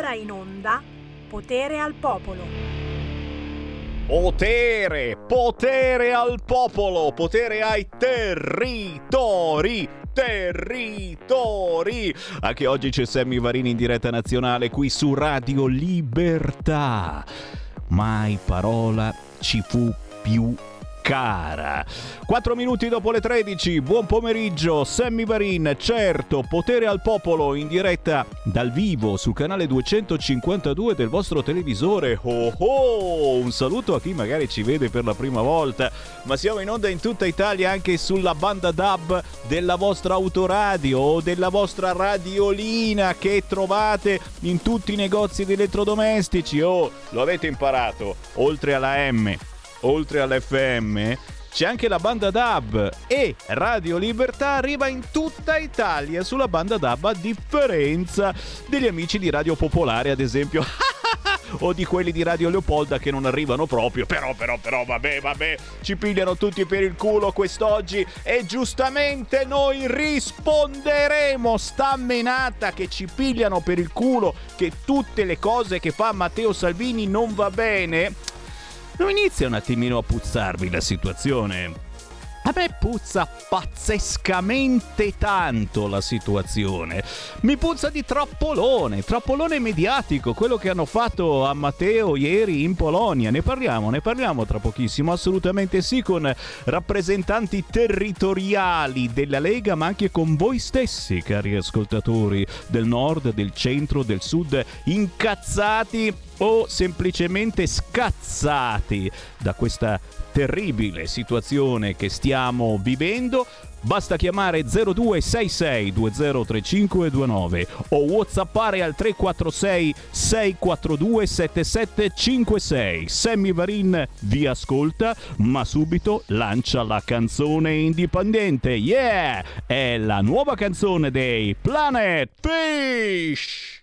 ora in onda Potere al Popolo. Potere, potere al popolo, potere ai territori territori. Anche oggi c'è Sammy Varini in diretta nazionale qui su Radio Libertà. Mai parola ci fu più cara. 4 minuti dopo le 13, buon pomeriggio, Sammy Varin, certo, potere al popolo in diretta dal vivo sul canale 252 del vostro televisore. Oh oh, un saluto a chi magari ci vede per la prima volta, ma siamo in onda in tutta Italia anche sulla banda DAB della vostra autoradio o della vostra radiolina che trovate in tutti i negozi di elettrodomestici. Oh, lo avete imparato, oltre alla M oltre all'FM, c'è anche la banda DAB e Radio Libertà arriva in tutta Italia sulla banda DAB a differenza degli amici di Radio Popolare, ad esempio. o di quelli di Radio Leopolda che non arrivano proprio. Però, però, però, vabbè, vabbè, ci pigliano tutti per il culo quest'oggi e giustamente noi risponderemo. Sta menata che ci pigliano per il culo che tutte le cose che fa Matteo Salvini non va bene non inizia un attimino a puzzarvi la situazione? A me puzza pazzescamente tanto la situazione. Mi puzza di troppolone, troppolone mediatico, quello che hanno fatto a Matteo ieri in Polonia. Ne parliamo, ne parliamo tra pochissimo, assolutamente sì, con rappresentanti territoriali della Lega, ma anche con voi stessi, cari ascoltatori del nord, del centro, del sud, incazzati o semplicemente scazzati da questa terribile situazione che stiamo vivendo, basta chiamare 0266 203529 o whatsappare al 346 642 7756. Sammy Varin vi ascolta, ma subito lancia la canzone indipendente. Yeah! È la nuova canzone dei Planet Fish!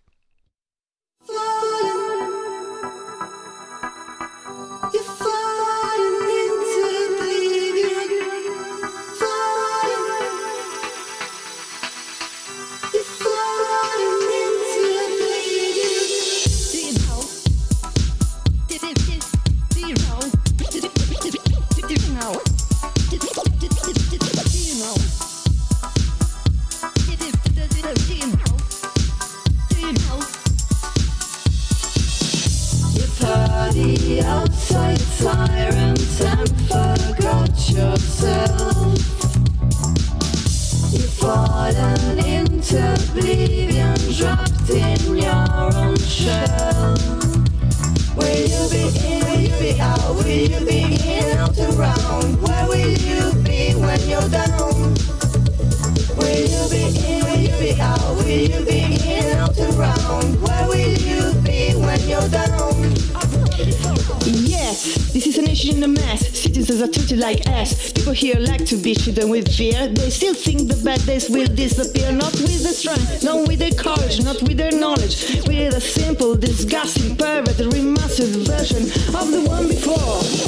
Sirens and forgot yourself. You've fallen into oblivion, dropped in your own shell. Will you be in? Will you be out? Will you be in, out and round? Where will you be when you're down? Will you be in? Will you be out? Will you be This is a nation in a mess. Citizens are treated like ass. People here like to be treated with fear. They still think the bad days will disappear. Not with the strength, not with their courage, not with their knowledge. With a simple, disgusting, pervert, remastered version of the one before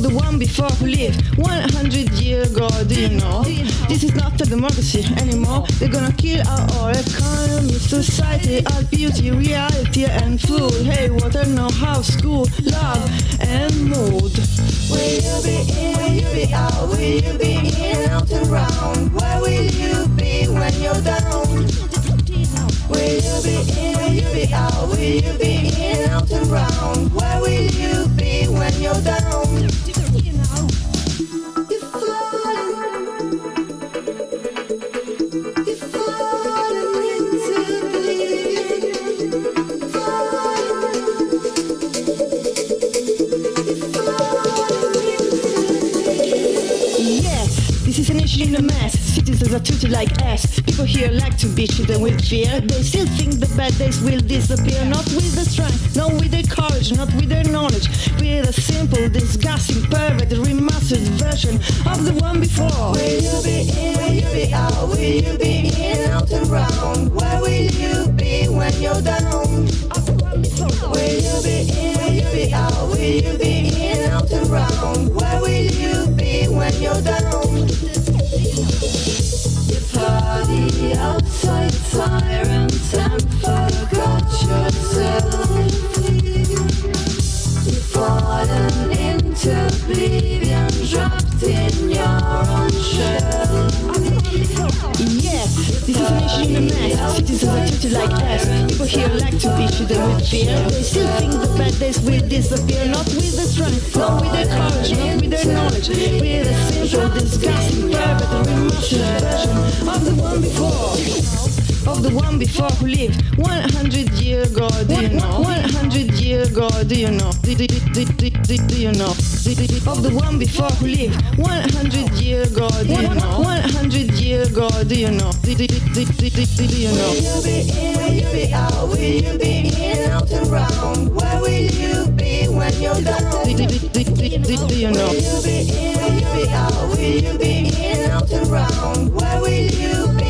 the one before who lived 100 years ago. Do you know? This is not a democracy anymore. They're gonna kill our economy, society, our beauty, reality, and food. Hey, water, know how, school, love, and mood. Will you be in? Will you be out? Will you be in, out and round? Where will you be when you're down? Will you be in? Will you be out? Will you be in, out and round? Where will you be when you're down? In a mess. Citizens are treated like ass. People here like to be treated with fear. They still think the bad days will disappear. Not with the strength, not with their courage, not with their knowledge. With a simple, disgusting, pervert, remastered version of the one before. Will you be in? Will you be out? Will you be in, out and round? Where will you be when you're down? Will you be in? Will you be out? Will you be in, out and round? Where will you in a mess. Citizens are treated like ass. People here like to be treated with fear. They still think the bad days will disappear. Not with their strength, not with their courage, not with their knowledge. With a simple, disgusting, private, and version of the one before. Of the one before who lived 100 year ago, do you know? 100 year ago, do you know? Do, do, do, do, do, do, you know? Of the one before who lived 100 year ago, do you know? 100 year ago, do you know? Do, do, do, do, do, do, you know? Will you be in? Will you be out? Will you be in, out and round? Where will you be when you're down? Do, do, do, do, do, do, do you know? Will you be in? Will you be out? Will you be in, out and round? Where will you be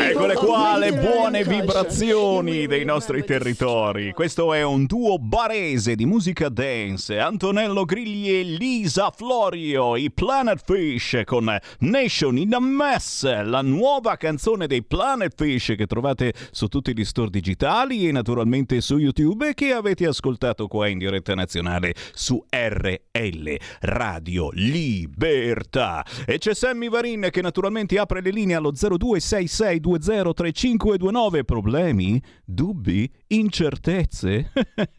people. Eccole of qua le Mediterranean buone vibrazioni dei nostri territori. Questo è un duo barese di musica dance. Antonello Grilli e Lisa Florio, i Planet Fish con Nation in a Mess, la nuova canzone dei Planet Fish che trovate su tutti gli store digitali e naturalmente su YouTube e che avete ascoltato qua in diretta nazionale su RL Radio Libertà. E c'è Sammy Varin che naturalmente apre le linee allo 0266203529. Problemi? Dubbi? Incertezze?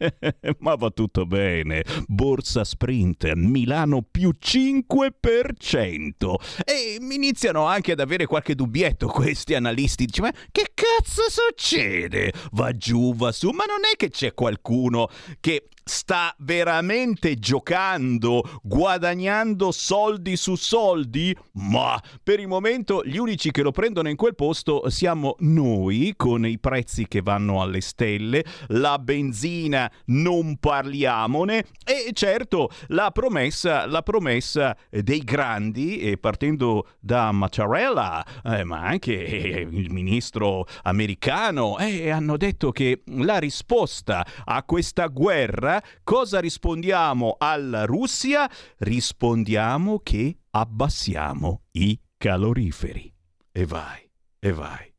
Ma va tutto bene. Borsa Sprint, Milano più 5%. E iniziano anche ad avere qualche dubbietto questi analisti. Dice, ma che cazzo succede? Va giù, va su. Ma non è che c'è qualcuno che sta veramente giocando, guadagnando soldi su soldi? Ma per il momento gli unici che lo prendono in quel posto siamo noi con i prezzi che vanno alle stelle, la benzina non parliamone e certo la promessa, la promessa dei grandi e partendo da Mattarella eh, ma anche il ministro americano eh, hanno detto che la risposta a questa guerra cosa rispondiamo alla Russia? Rispondiamo che abbassiamo i caloriferi. E vai, e vai.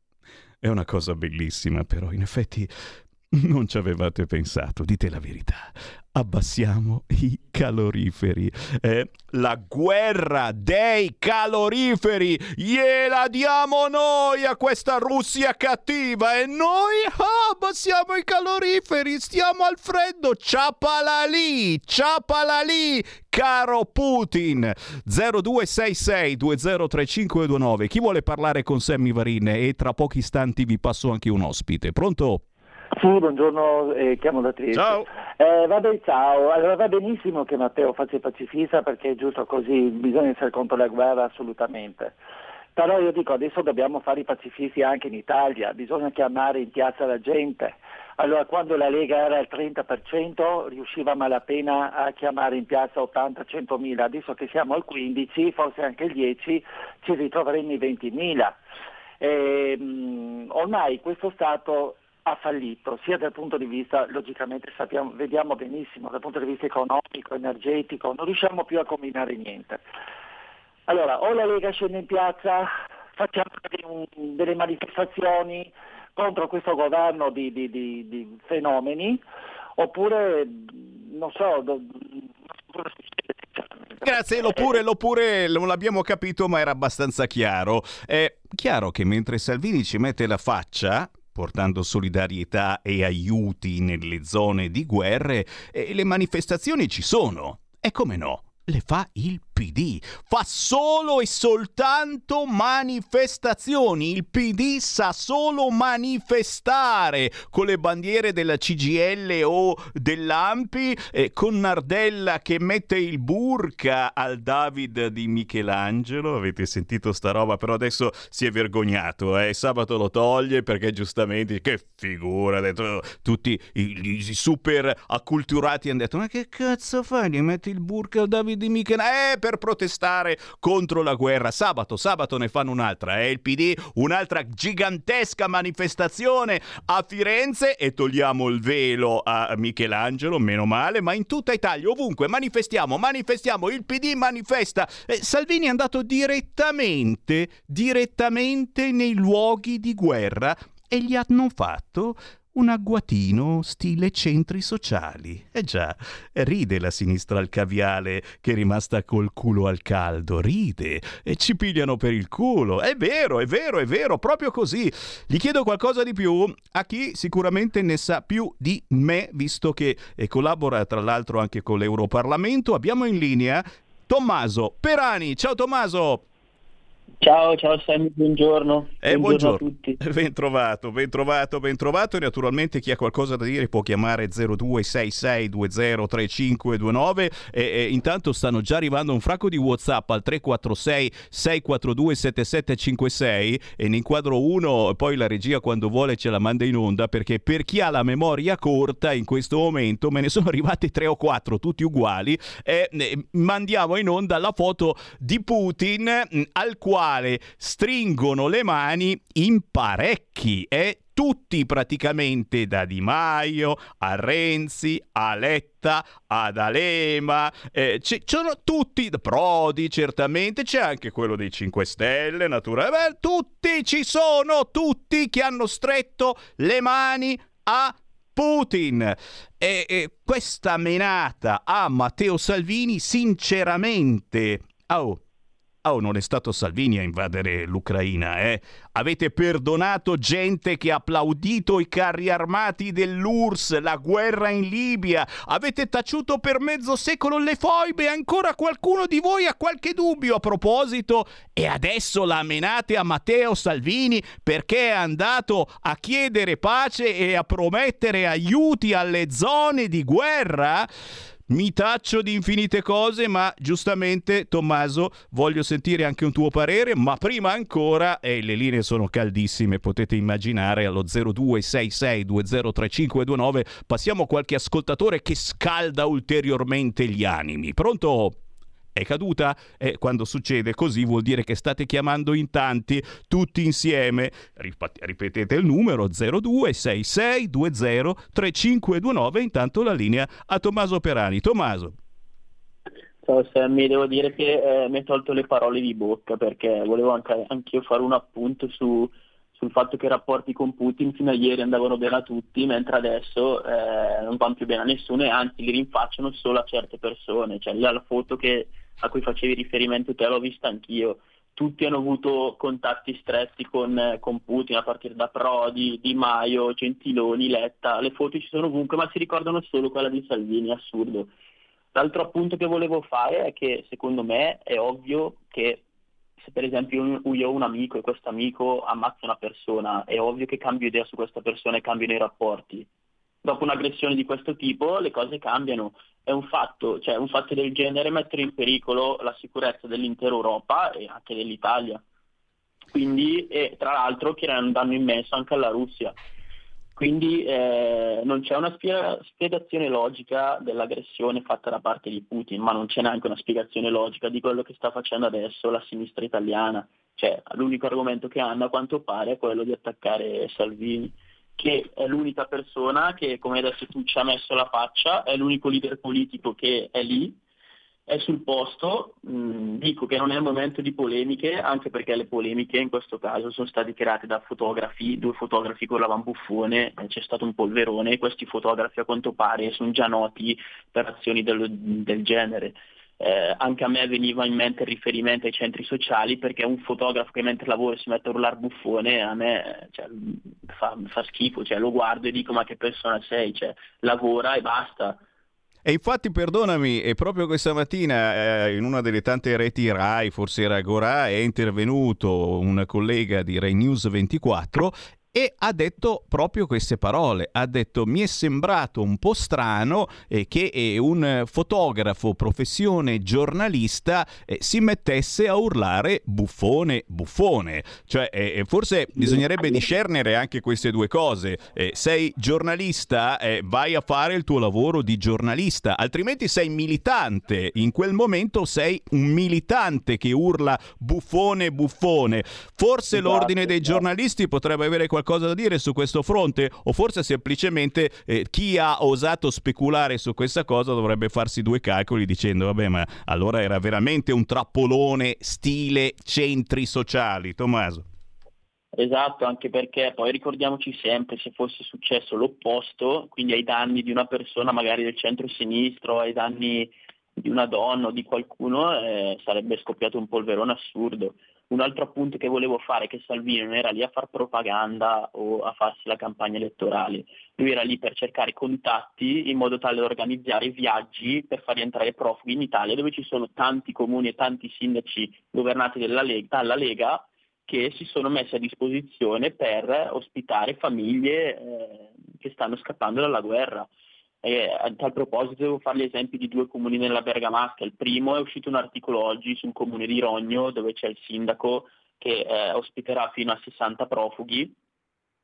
È una cosa bellissima, però in effetti non ci avevate pensato, dite la verità. Abbassiamo i caloriferi. Eh, la guerra dei caloriferi gliela diamo noi a questa Russia cattiva e noi ah, abbassiamo i caloriferi, stiamo al freddo. Ciapala lì, ciapala lì, caro Putin. 0266 203529. Chi vuole parlare con Sammy Varin? E tra pochi istanti vi passo anche un ospite. Pronto? Sì, buongiorno, eh, chiamo da Trieste. Ciao. Eh, vabbè, ciao. Allora va benissimo che Matteo faccia il pacifista perché è giusto così, bisogna essere contro la guerra assolutamente. Però io dico adesso dobbiamo fare i pacifisti anche in Italia, bisogna chiamare in piazza la gente. Allora quando la Lega era al 30% riusciva malapena a chiamare in piazza 80-100 mila, adesso che siamo al 15, forse anche il 10, ci ritroveremo i 20 mila. E, mh, ormai questo Stato ha fallito, sia dal punto di vista, logicamente sappiamo, vediamo benissimo, dal punto di vista economico, energetico, non riusciamo più a combinare niente. Allora, o la Lega scende in piazza, facciamo un- delle manifestazioni contro questo governo di, di- di- di fenomeni, oppure, non so, do- sinceramente. Grazie, l'oppure, l'oppure non l'abbiamo capito, ma era abbastanza chiaro. È chiaro che mentre Salvini ci mette la faccia portando solidarietà e aiuti nelle zone di guerre, eh, le manifestazioni ci sono. E come no? Le fa il PD. Fa solo e soltanto manifestazioni. Il PD sa solo manifestare con le bandiere della CGL o dell'Ampi, eh, con Nardella che mette il burka al David di Michelangelo. Avete sentito sta roba? Però adesso si è vergognato. Eh? Sabato lo toglie perché giustamente, che figura, ha detto, tutti i, i super acculturati hanno detto, ma che cazzo fai? Gli metti il burka al David di Michelangelo? Eh, per protestare contro la guerra. Sabato, sabato ne fanno un'altra, eh? il PD, un'altra gigantesca manifestazione a Firenze e togliamo il velo a Michelangelo, meno male, ma in tutta Italia, ovunque, manifestiamo, manifestiamo, il PD manifesta. Eh, Salvini è andato direttamente, direttamente nei luoghi di guerra e gli hanno fatto un agguatino stile centri sociali. Eh già, ride la sinistra al caviale che è rimasta col culo al caldo, ride e ci pigliano per il culo. È vero, è vero, è vero, proprio così. Gli chiedo qualcosa di più a chi sicuramente ne sa più di me, visto che collabora tra l'altro anche con l'Europarlamento. Abbiamo in linea Tommaso Perani. Ciao Tommaso! Ciao, ciao Sammy, buongiorno. Eh, buongiorno, buongiorno. a tutti. Ben trovato, ben trovato, ben trovato. E naturalmente chi ha qualcosa da dire può chiamare 0266203529. E, e intanto stanno già arrivando un fracco di WhatsApp al 346 642 7756 e ne inquadro uno, poi la regia quando vuole ce la manda in onda perché per chi ha la memoria corta in questo momento me ne sono arrivati tre o quattro tutti uguali e eh, mandiamo in onda la foto di Putin mh, al quale stringono le mani in parecchi e tutti praticamente da Di Maio a Renzi a Letta ad Alema eh, ci sono tutti Prodi certamente c'è anche quello dei 5 Stelle naturalmente tutti ci sono tutti che hanno stretto le mani a Putin. E, e questa menata a Matteo Salvini sinceramente oh, Oh, non è stato Salvini a invadere l'Ucraina, eh? Avete perdonato gente che ha applaudito i carri armati dell'URSS, la guerra in Libia. Avete taciuto per mezzo secolo le foibe. Ancora qualcuno di voi ha qualche dubbio a proposito? E adesso la menate a Matteo Salvini perché è andato a chiedere pace e a promettere aiuti alle zone di guerra? Mi taccio di infinite cose, ma giustamente, Tommaso, voglio sentire anche un tuo parere, ma prima ancora, e le linee sono caldissime, potete immaginare, allo 0266203529 passiamo a qualche ascoltatore che scalda ulteriormente gli animi. Pronto? È caduta? E quando succede così vuol dire che state chiamando in tanti, tutti insieme. Ripetete il numero 0266203529. Intanto la linea a Tommaso Perani. Tommaso. Ciao Sammy, devo dire che eh, mi hai tolto le parole di bocca perché volevo anche anch'io fare un appunto su, sul fatto che i rapporti con Putin fino a ieri andavano bene a tutti, mentre adesso eh, non vanno più bene a nessuno e anzi li rinfacciano solo a certe persone. Cioè la foto che, a cui facevi riferimento te l'ho vista anch'io. Tutti hanno avuto contatti stretti con, eh, con Putin, a partire da Prodi, Di Maio, Gentiloni, Letta. Le foto ci sono ovunque, ma si ricordano solo quella di Salvini, assurdo. L'altro appunto che volevo fare è che secondo me è ovvio che se per esempio io ho un amico e questo amico ammazza una persona, è ovvio che cambio idea su questa persona e cambiano i rapporti. Dopo un'aggressione di questo tipo le cose cambiano. È un fatto, cioè un fatto del genere mettere in pericolo la sicurezza dell'intera Europa e anche dell'Italia. Quindi, e tra l'altro, che era un danno immenso anche alla Russia. Quindi eh, non c'è una spie- spiegazione logica dell'aggressione fatta da parte di Putin, ma non c'è neanche una spiegazione logica di quello che sta facendo adesso la sinistra italiana. Cioè, l'unico argomento che hanno a quanto pare è quello di attaccare Salvini, che è l'unica persona che, come adesso tu ci ha messo la faccia, è l'unico leader politico che è lì è sul posto, mh, dico che non è il momento di polemiche, anche perché le polemiche in questo caso sono state create da fotografi, due fotografi con la bambuffone, eh, c'è stato un polverone e questi fotografi a quanto pare sono già noti per azioni del, del genere. Eh, anche a me veniva in mente il riferimento ai centri sociali perché un fotografo che mentre lavora si mette a urlare buffone a me cioè, fa, fa schifo, cioè, lo guardo e dico ma che persona sei, cioè, lavora e basta. E infatti, perdonami, è proprio questa mattina eh, in una delle tante reti RAI, forse era Agora, è intervenuto un collega di Rai News 24 e ha detto proprio queste parole. Ha detto mi è sembrato un po' strano eh, che eh, un fotografo professione giornalista eh, si mettesse a urlare buffone, buffone. Cioè eh, forse bisognerebbe discernere anche queste due cose. Eh, sei giornalista, eh, vai a fare il tuo lavoro di giornalista, altrimenti sei militante. In quel momento sei un militante che urla buffone, buffone. Forse Esatto, l'ordine dei esatto. giornalisti potrebbe avere qualcosa da dire su questo fronte o forse semplicemente eh, chi ha osato speculare su questa cosa dovrebbe farsi due calcoli dicendo vabbè ma allora era veramente un trappolone stile centri sociali. Tommaso. Esatto, anche perché poi ricordiamoci sempre se fosse successo l'opposto, quindi ai danni di una persona magari del centro-sinistro, ai danni di una donna o di qualcuno, eh, sarebbe scoppiato un polverone assurdo. Un altro appunto che volevo fare è che Salvini non era lì a far propaganda o a farsi la campagna elettorale, lui era lì per cercare contatti in modo tale da organizzare viaggi per far rientrare profughi in Italia dove ci sono tanti comuni e tanti sindaci governati Lega, dalla Lega che si sono messi a disposizione per ospitare famiglie eh, che stanno scappando dalla guerra. E a tal proposito devo fare gli esempi di due comuni nella Bergamasca. Il primo è uscito un articolo oggi sul comune di Rogno dove c'è il sindaco che eh, ospiterà fino a 60 profughi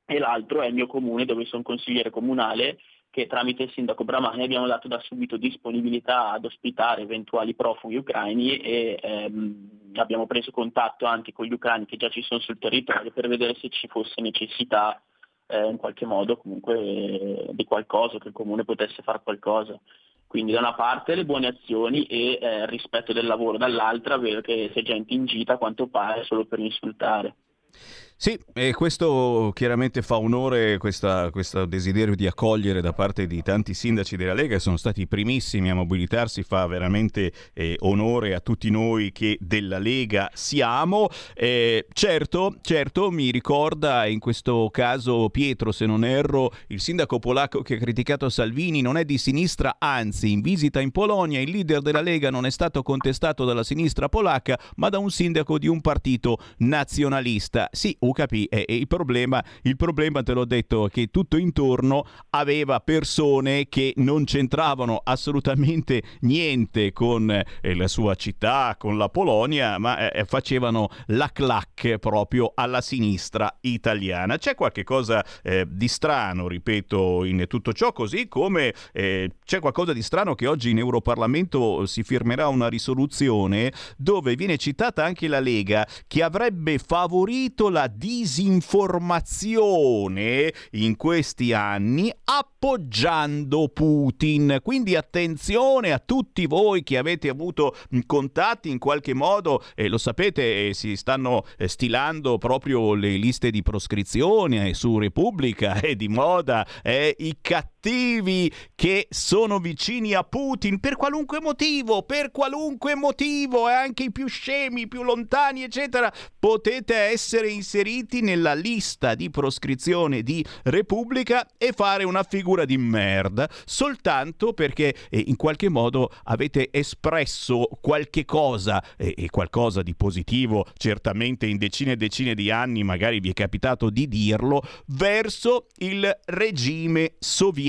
e l'altro è il mio comune dove sono consigliere comunale che tramite il sindaco Bramani abbiamo dato da subito disponibilità ad ospitare eventuali profughi ucraini e ehm, abbiamo preso contatto anche con gli ucraini che già ci sono sul territorio per vedere se ci fosse necessità eh, in qualche modo comunque eh, di qualcosa, che il comune potesse fare qualcosa. Quindi da una parte le buone azioni e eh, il rispetto del lavoro, dall'altra che c'è gente in gita a quanto pare solo per insultare. Sì, e questo chiaramente fa onore, questa- questo desiderio di accogliere da parte di tanti sindaci della Lega che sono stati i primissimi a mobilitarsi, fa veramente eh, onore a tutti noi che della Lega siamo. Eh, certo, certo, mi ricorda in questo caso Pietro, se non erro, il sindaco polacco che ha criticato Salvini non è di sinistra, anzi in visita in Polonia il leader della Lega non è stato contestato dalla sinistra polacca, ma da un sindaco di un partito nazionalista. Sì, UKP è, è il problema, il problema te l'ho detto che tutto intorno aveva persone che non c'entravano assolutamente niente con eh, la sua città, con la Polonia, ma eh, facevano la clac proprio alla sinistra italiana. C'è qualche cosa eh, di strano, ripeto, in tutto ciò, così come eh, c'è qualcosa di strano che oggi in Europarlamento si firmerà una risoluzione dove viene citata anche la Lega che avrebbe favorito la disinformazione in questi anni appoggiando Putin. Quindi attenzione a tutti voi che avete avuto contatti in qualche modo, e lo sapete, eh, si stanno eh, stilando proprio le liste di proscrizione su Repubblica, è di moda, eh, i cattivi che sono vicini a Putin per qualunque motivo, per qualunque motivo, e anche i più scemi, i più lontani, eccetera, potete essere inseriti nella lista di proscrizione di Repubblica e fare una figura di merda soltanto perché eh, in qualche modo avete espresso qualche cosa eh, e qualcosa di positivo, certamente in decine e decine di anni magari vi è capitato di dirlo, verso il regime sovietico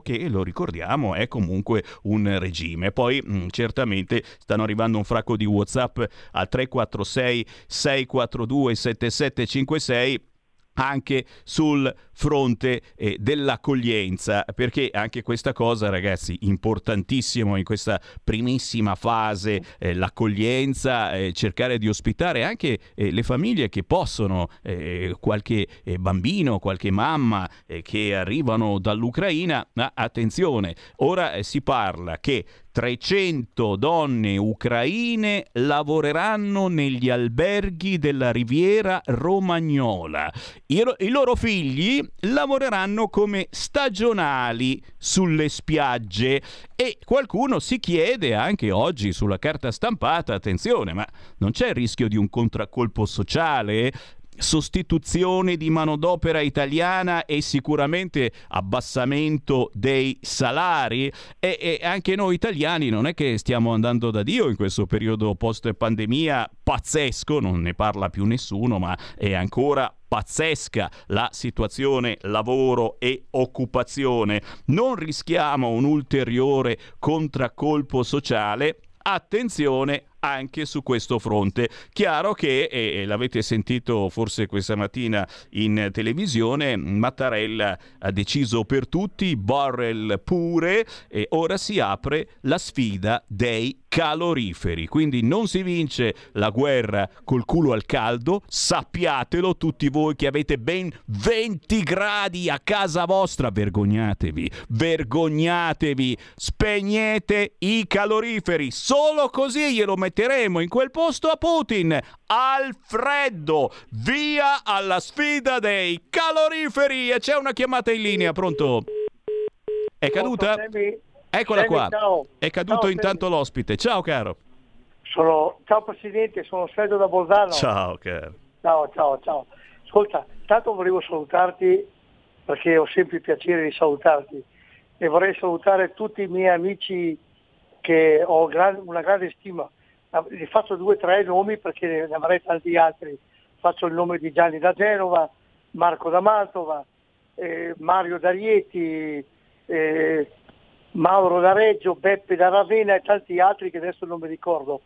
che lo ricordiamo è comunque un regime. Poi mh, certamente stanno arrivando un fracco di WhatsApp al 346 642 7756 anche sul fronte eh, dell'accoglienza, perché anche questa cosa, ragazzi, importantissimo in questa primissima fase, eh, l'accoglienza, eh, cercare di ospitare anche eh, le famiglie che possono, eh, qualche eh, bambino, qualche mamma che arrivano dall'Ucraina, ma attenzione, ora si parla che 300 donne ucraine lavoreranno negli alberghi della riviera romagnola. I, ro- i loro figli lavoreranno come stagionali sulle spiagge e qualcuno si chiede anche oggi sulla carta stampata, attenzione, ma non c'è il rischio di un contraccolpo sociale? Sostituzione di manodopera italiana e sicuramente abbassamento dei salari e, e, anche noi italiani non è che stiamo andando da Dio in questo periodo post pandemia pazzesco, non ne parla più nessuno, ma è ancora pazzesca la situazione lavoro e occupazione. Non rischiamo un ulteriore contraccolpo sociale. Attenzione anche su questo fronte. Chiaro che, e l'avete sentito forse questa mattina in televisione, Mattarella ha deciso per tutti, Borrell pure, e ora si apre la sfida dei caloriferi. Quindi non si vince la guerra col culo al caldo, sappiatelo tutti voi che avete ben 20 gradi a casa vostra, vergognatevi, vergognatevi, spegnete i caloriferi, solo così glielo metteremo in quel posto a Putin. Al freddo, via alla sfida dei caloriferi e c'è una chiamata in linea, pronto? È caduta? Eccola Sammy, qua. ciao. È caduto Ciao, intanto l'ospite. Ciao caro. Sono... Ciao Presidente, sono Sergio da Bolzano. Ciao caro. ciao, ciao, ciao. Ascolta, tanto volevo salutarti perché ho sempre il piacere di salutarti e vorrei salutare tutti i miei amici che ho gran- una grande stima. Ah, Li faccio due o tre nomi perché ne avrei tanti altri. Faccio il nome di Gianni da Genova, Marco da Mantova, eh, Mario da Rieti, eh, Mauro da Reggio, Beppe da Ravenna e tanti altri che adesso non mi ricordo.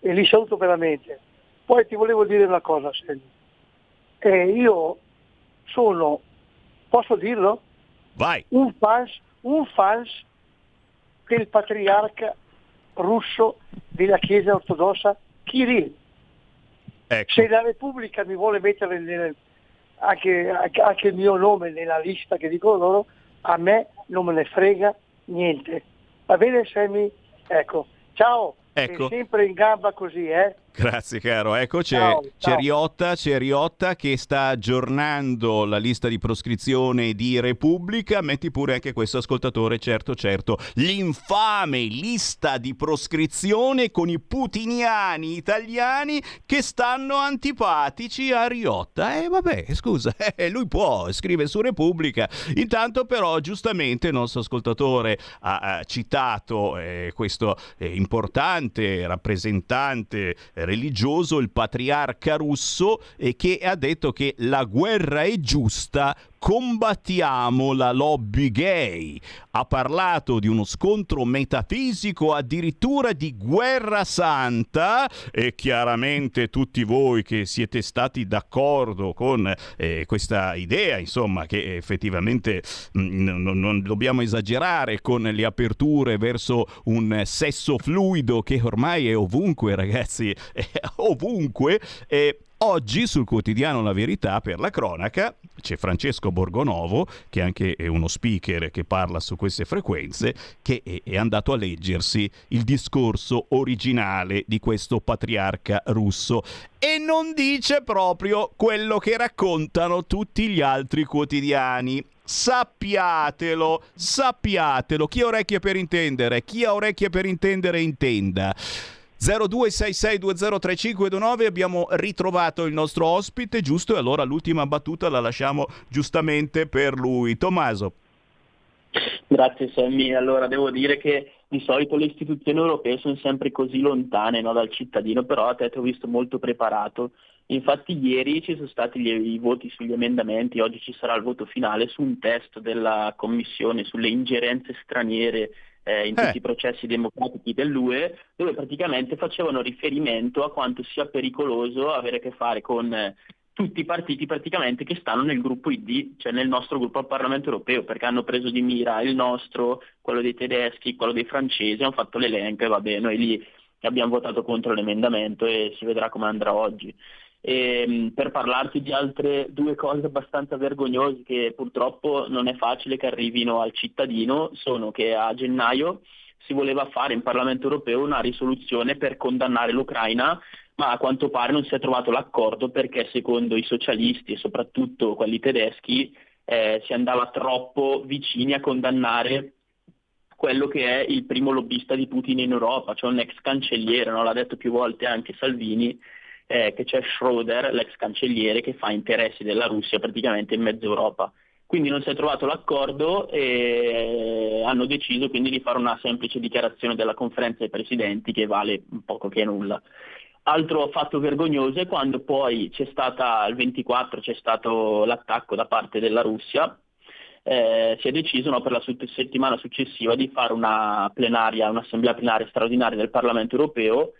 E li saluto veramente. Poi ti volevo dire una cosa, Sergio. Eh, io sono, posso dirlo? Vai. Un fans, un fans del patriarca russo della Chiesa ortodossa Kirill. Ecco. Se la Repubblica mi vuole mettere nel- anche, anche- anche il mio nome nella lista che dicono loro, a me non me ne frega niente. Va bene Sammy? Ecco, ciao, Ecco. sei sempre in gamba così, eh? Grazie caro, ecco c'è, Ciao, c'è ciao. Riotta, c'è Riotta che sta aggiornando la lista di proscrizione di Repubblica, metti pure anche questo ascoltatore, certo certo, l'infame lista di proscrizione con i putiniani italiani che stanno antipatici a Riotta. E vabbè, scusa, eh, lui può, scrive su Repubblica, intanto però giustamente il nostro ascoltatore ha, ha citato eh, questo eh, importante rappresentante eh, religioso, il patriarca russo, eh, che ha detto che la guerra è giusta, combattiamo la lobby gay. Ha parlato di uno scontro metafisico, addirittura di guerra santa e chiaramente tutti voi che siete stati d'accordo con eh, questa idea, insomma, che effettivamente mh, non, non dobbiamo esagerare con le aperture verso un sesso fluido che ormai è ovunque, ragazzi, è ovunque. E Oggi sul quotidiano La Verità per la cronaca c'è Francesco Borgonovo, che anche è uno speaker che parla su queste frequenze, che è, andato a leggersi il discorso originale di questo patriarca russo e non dice proprio quello che raccontano tutti gli altri quotidiani. Sappiatelo, sappiatelo. Chi ha orecchie per intendere, chi ha orecchie per intendere intenda. 0266203529 abbiamo ritrovato il nostro ospite, giusto? E allora l'ultima battuta la lasciamo giustamente per lui. Tommaso. Grazie Sammy, allora devo dire che di solito le istituzioni europee sono sempre così lontane no, dal cittadino, però a te ti ho visto molto preparato. Infatti ieri ci sono stati gli- i voti sugli emendamenti, oggi ci sarà il voto finale su un testo della Commissione sulle ingerenze straniere eh, in Eh. tutti i processi democratici dell'UE, dove praticamente facevano riferimento a quanto sia pericoloso avere a che fare con eh, tutti i partiti praticamente che stanno nel gruppo ID, cioè nel nostro gruppo al Parlamento europeo, perché hanno preso di mira il nostro, quello dei tedeschi, quello dei francesi, hanno fatto l'elenco e va bene, noi lì abbiamo votato contro l'emendamento e si vedrà come andrà oggi. E, mh, per parlarti di altre due cose abbastanza vergognose che purtroppo non è facile che arrivino al cittadino, sono che a gennaio si voleva fare in Parlamento europeo una risoluzione per condannare l'Ucraina ma a quanto pare non si è trovato l'accordo perché secondo i socialisti e soprattutto quelli tedeschi eh, si andava troppo vicini a condannare quello che è il primo lobbista di Putin in Europa, cioè un ex cancelliere, no? l'ha detto più volte anche Salvini, eh, che c'è Schroeder, l'ex cancelliere, che fa interessi della Russia praticamente in mezza Europa. Quindi non si è trovato l'accordo e hanno deciso quindi di fare una semplice dichiarazione della conferenza dei presidenti che vale poco che nulla. Altro fatto vergognoso è quando poi c'è stata, il 24 c'è stato l'attacco da parte della Russia, eh, si è deciso no, per la settimana successiva di fare una plenaria, un'assemblea plenaria straordinaria del Parlamento europeo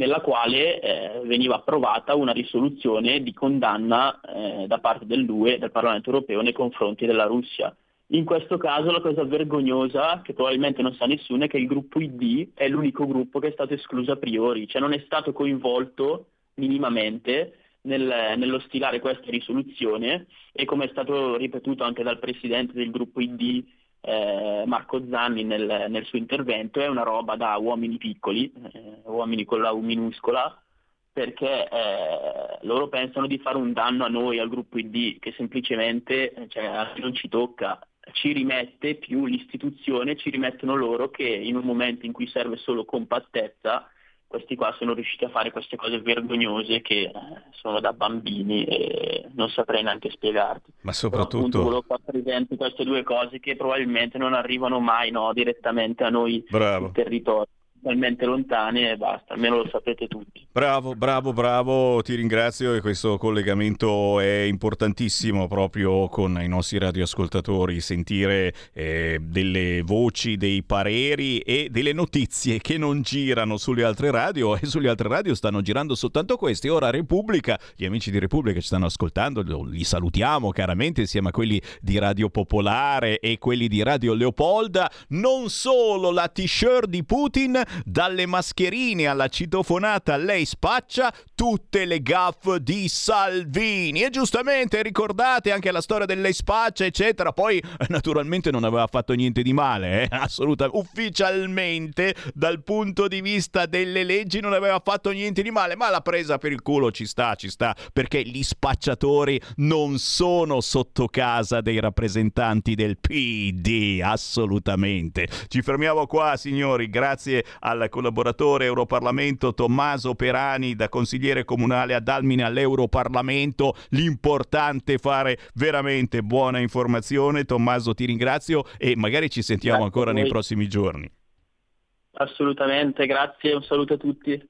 nella quale eh, veniva approvata una risoluzione di condanna eh, da parte dell'UE, del Parlamento europeo, nei confronti della Russia. In questo caso la cosa vergognosa, che probabilmente non sa nessuno, è che il gruppo ID è l'unico gruppo che è stato escluso a priori, cioè non è stato coinvolto minimamente nel, nello stilare questa risoluzione e come è stato ripetuto anche dal presidente del gruppo ID eh, Marco Zanni nel, nel, suo intervento, è una roba da uomini piccoli, eh, uomini con la U minuscola, perché eh, loro pensano di fare un danno a noi, al gruppo ID, che semplicemente cioè, non ci tocca. Ci rimette più l'istituzione, ci rimettono loro che in un momento in cui serve solo compattezza, questi qua sono riusciti a fare queste cose vergognose che eh, sono da bambini e non saprei neanche spiegarti. Ma soprattutto... Però, volevo far presente queste due cose che probabilmente non arrivano mai no, direttamente a noi Bravo. sul territorio talmente lontane e basta, almeno lo sapete tutti. Bravo, bravo, bravo, ti ringrazio e questo collegamento è importantissimo proprio con i nostri radioascoltatori, sentire eh, delle voci, dei pareri e delle notizie che non girano sulle altre radio e sulle altre radio stanno girando soltanto queste. Ora Repubblica, gli amici di Repubblica ci stanno ascoltando, li salutiamo chiaramente insieme a quelli di Radio Popolare e quelli di Radio Leopolda, non solo la t-shirt di Putin dalle mascherine alla citofonata lei spaccia tutte le gaff di Salvini. E giustamente ricordate anche la storia del lei spaccia, eccetera. Poi naturalmente non aveva fatto niente di male, eh? assolutamente. Ufficialmente, dal punto di vista delle leggi, non aveva fatto niente di male. Ma la presa per il culo ci sta, ci sta. Perché gli spacciatori non sono sotto casa dei rappresentanti del PD, assolutamente. Ci fermiamo qua, signori. Grazie al collaboratore Europarlamento Tommaso Perani da consigliere comunale ad Almine all'Europarlamento. L'importante è fare veramente buona informazione. Tommaso ti ringrazio e magari ci sentiamo Grazie ancora nei prossimi giorni. Assolutamente, grazie, un saluto a tutti.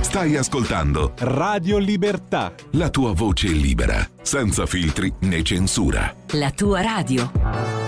Stai ascoltando Radio Libertà. la tua voce libera, senza filtri né censura. La tua radio.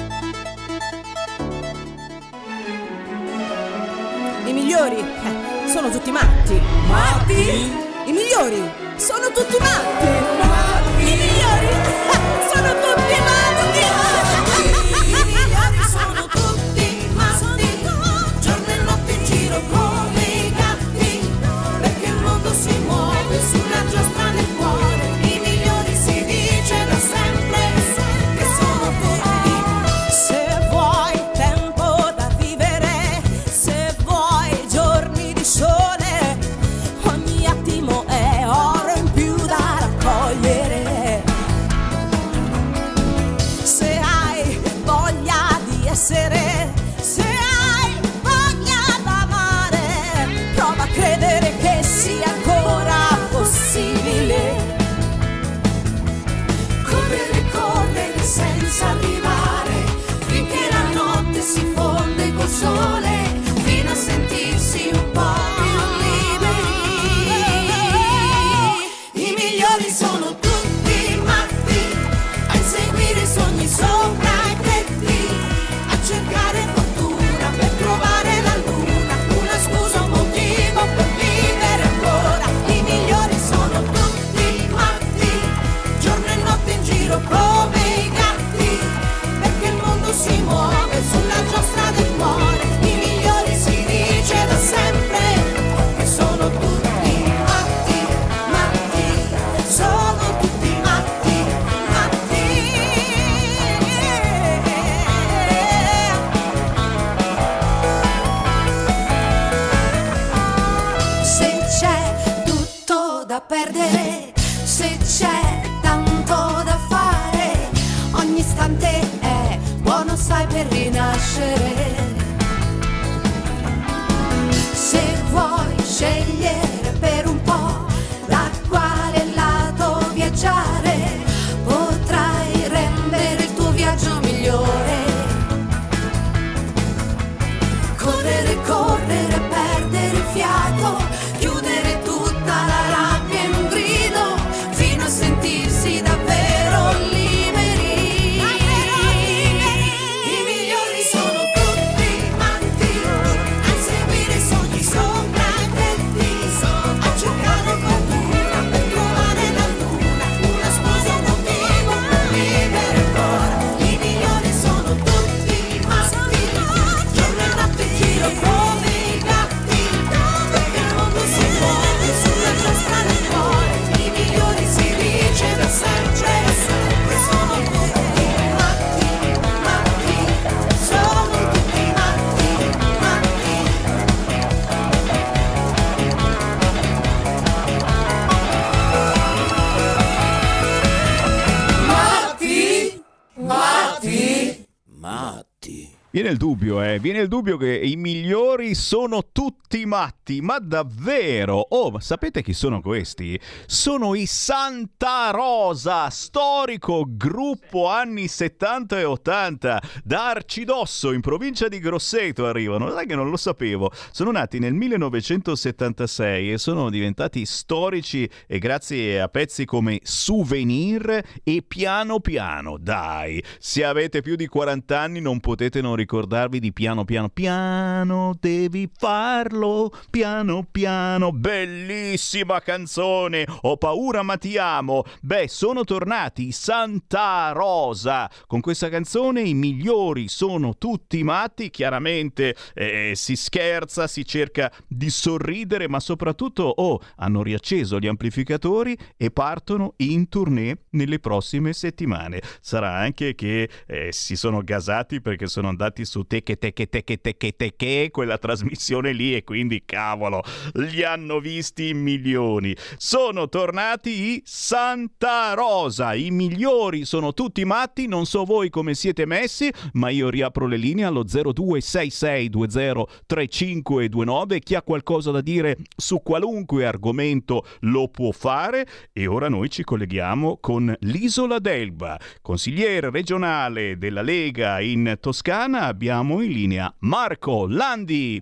I migliori eh, sono tutti matti. Matti? I migliori sono tutti matti. Il dubbio, eh, viene il dubbio che i migliori sono tutti matti, ma davvero? Oh, ma sapete chi sono questi? Sono i Santa Rosa, storico gruppo anni 70 e 80, da Arcidosso in provincia di Grosseto arrivano, sai che non lo sapevo. Sono nati nel 1976 e sono diventati storici e grazie a pezzi come Souvenir e Piano Piano. Dai, se avete più di 40 anni non potete non ricordarvi di Piano Piano Piano, devi farlo piano piano. Bellissima canzone. Ho paura ma ti amo. Beh, sono tornati Santa Rosa. Con questa canzone i migliori sono tutti matti. Chiaramente eh, si scherza, si cerca di sorridere, ma soprattutto oh, hanno riacceso gli amplificatori e partono in tournée nelle prossime settimane. Sarà anche che eh, si sono gasati perché sono andati su Teche Teche Teche Teche Teche, quella trasmissione lì e quindi cavolo, li hanno visti in milioni. Sono tornati i Santa Rosa, i migliori sono tutti matti, non so voi come siete messi, ma io riapro le linee allo 0266203529, chi ha qualcosa da dire su qualunque argomento lo può fare. E ora noi ci colleghiamo con l'Isola d'Elba, consigliere regionale della Lega in Toscana, abbiamo in linea Marco Landi.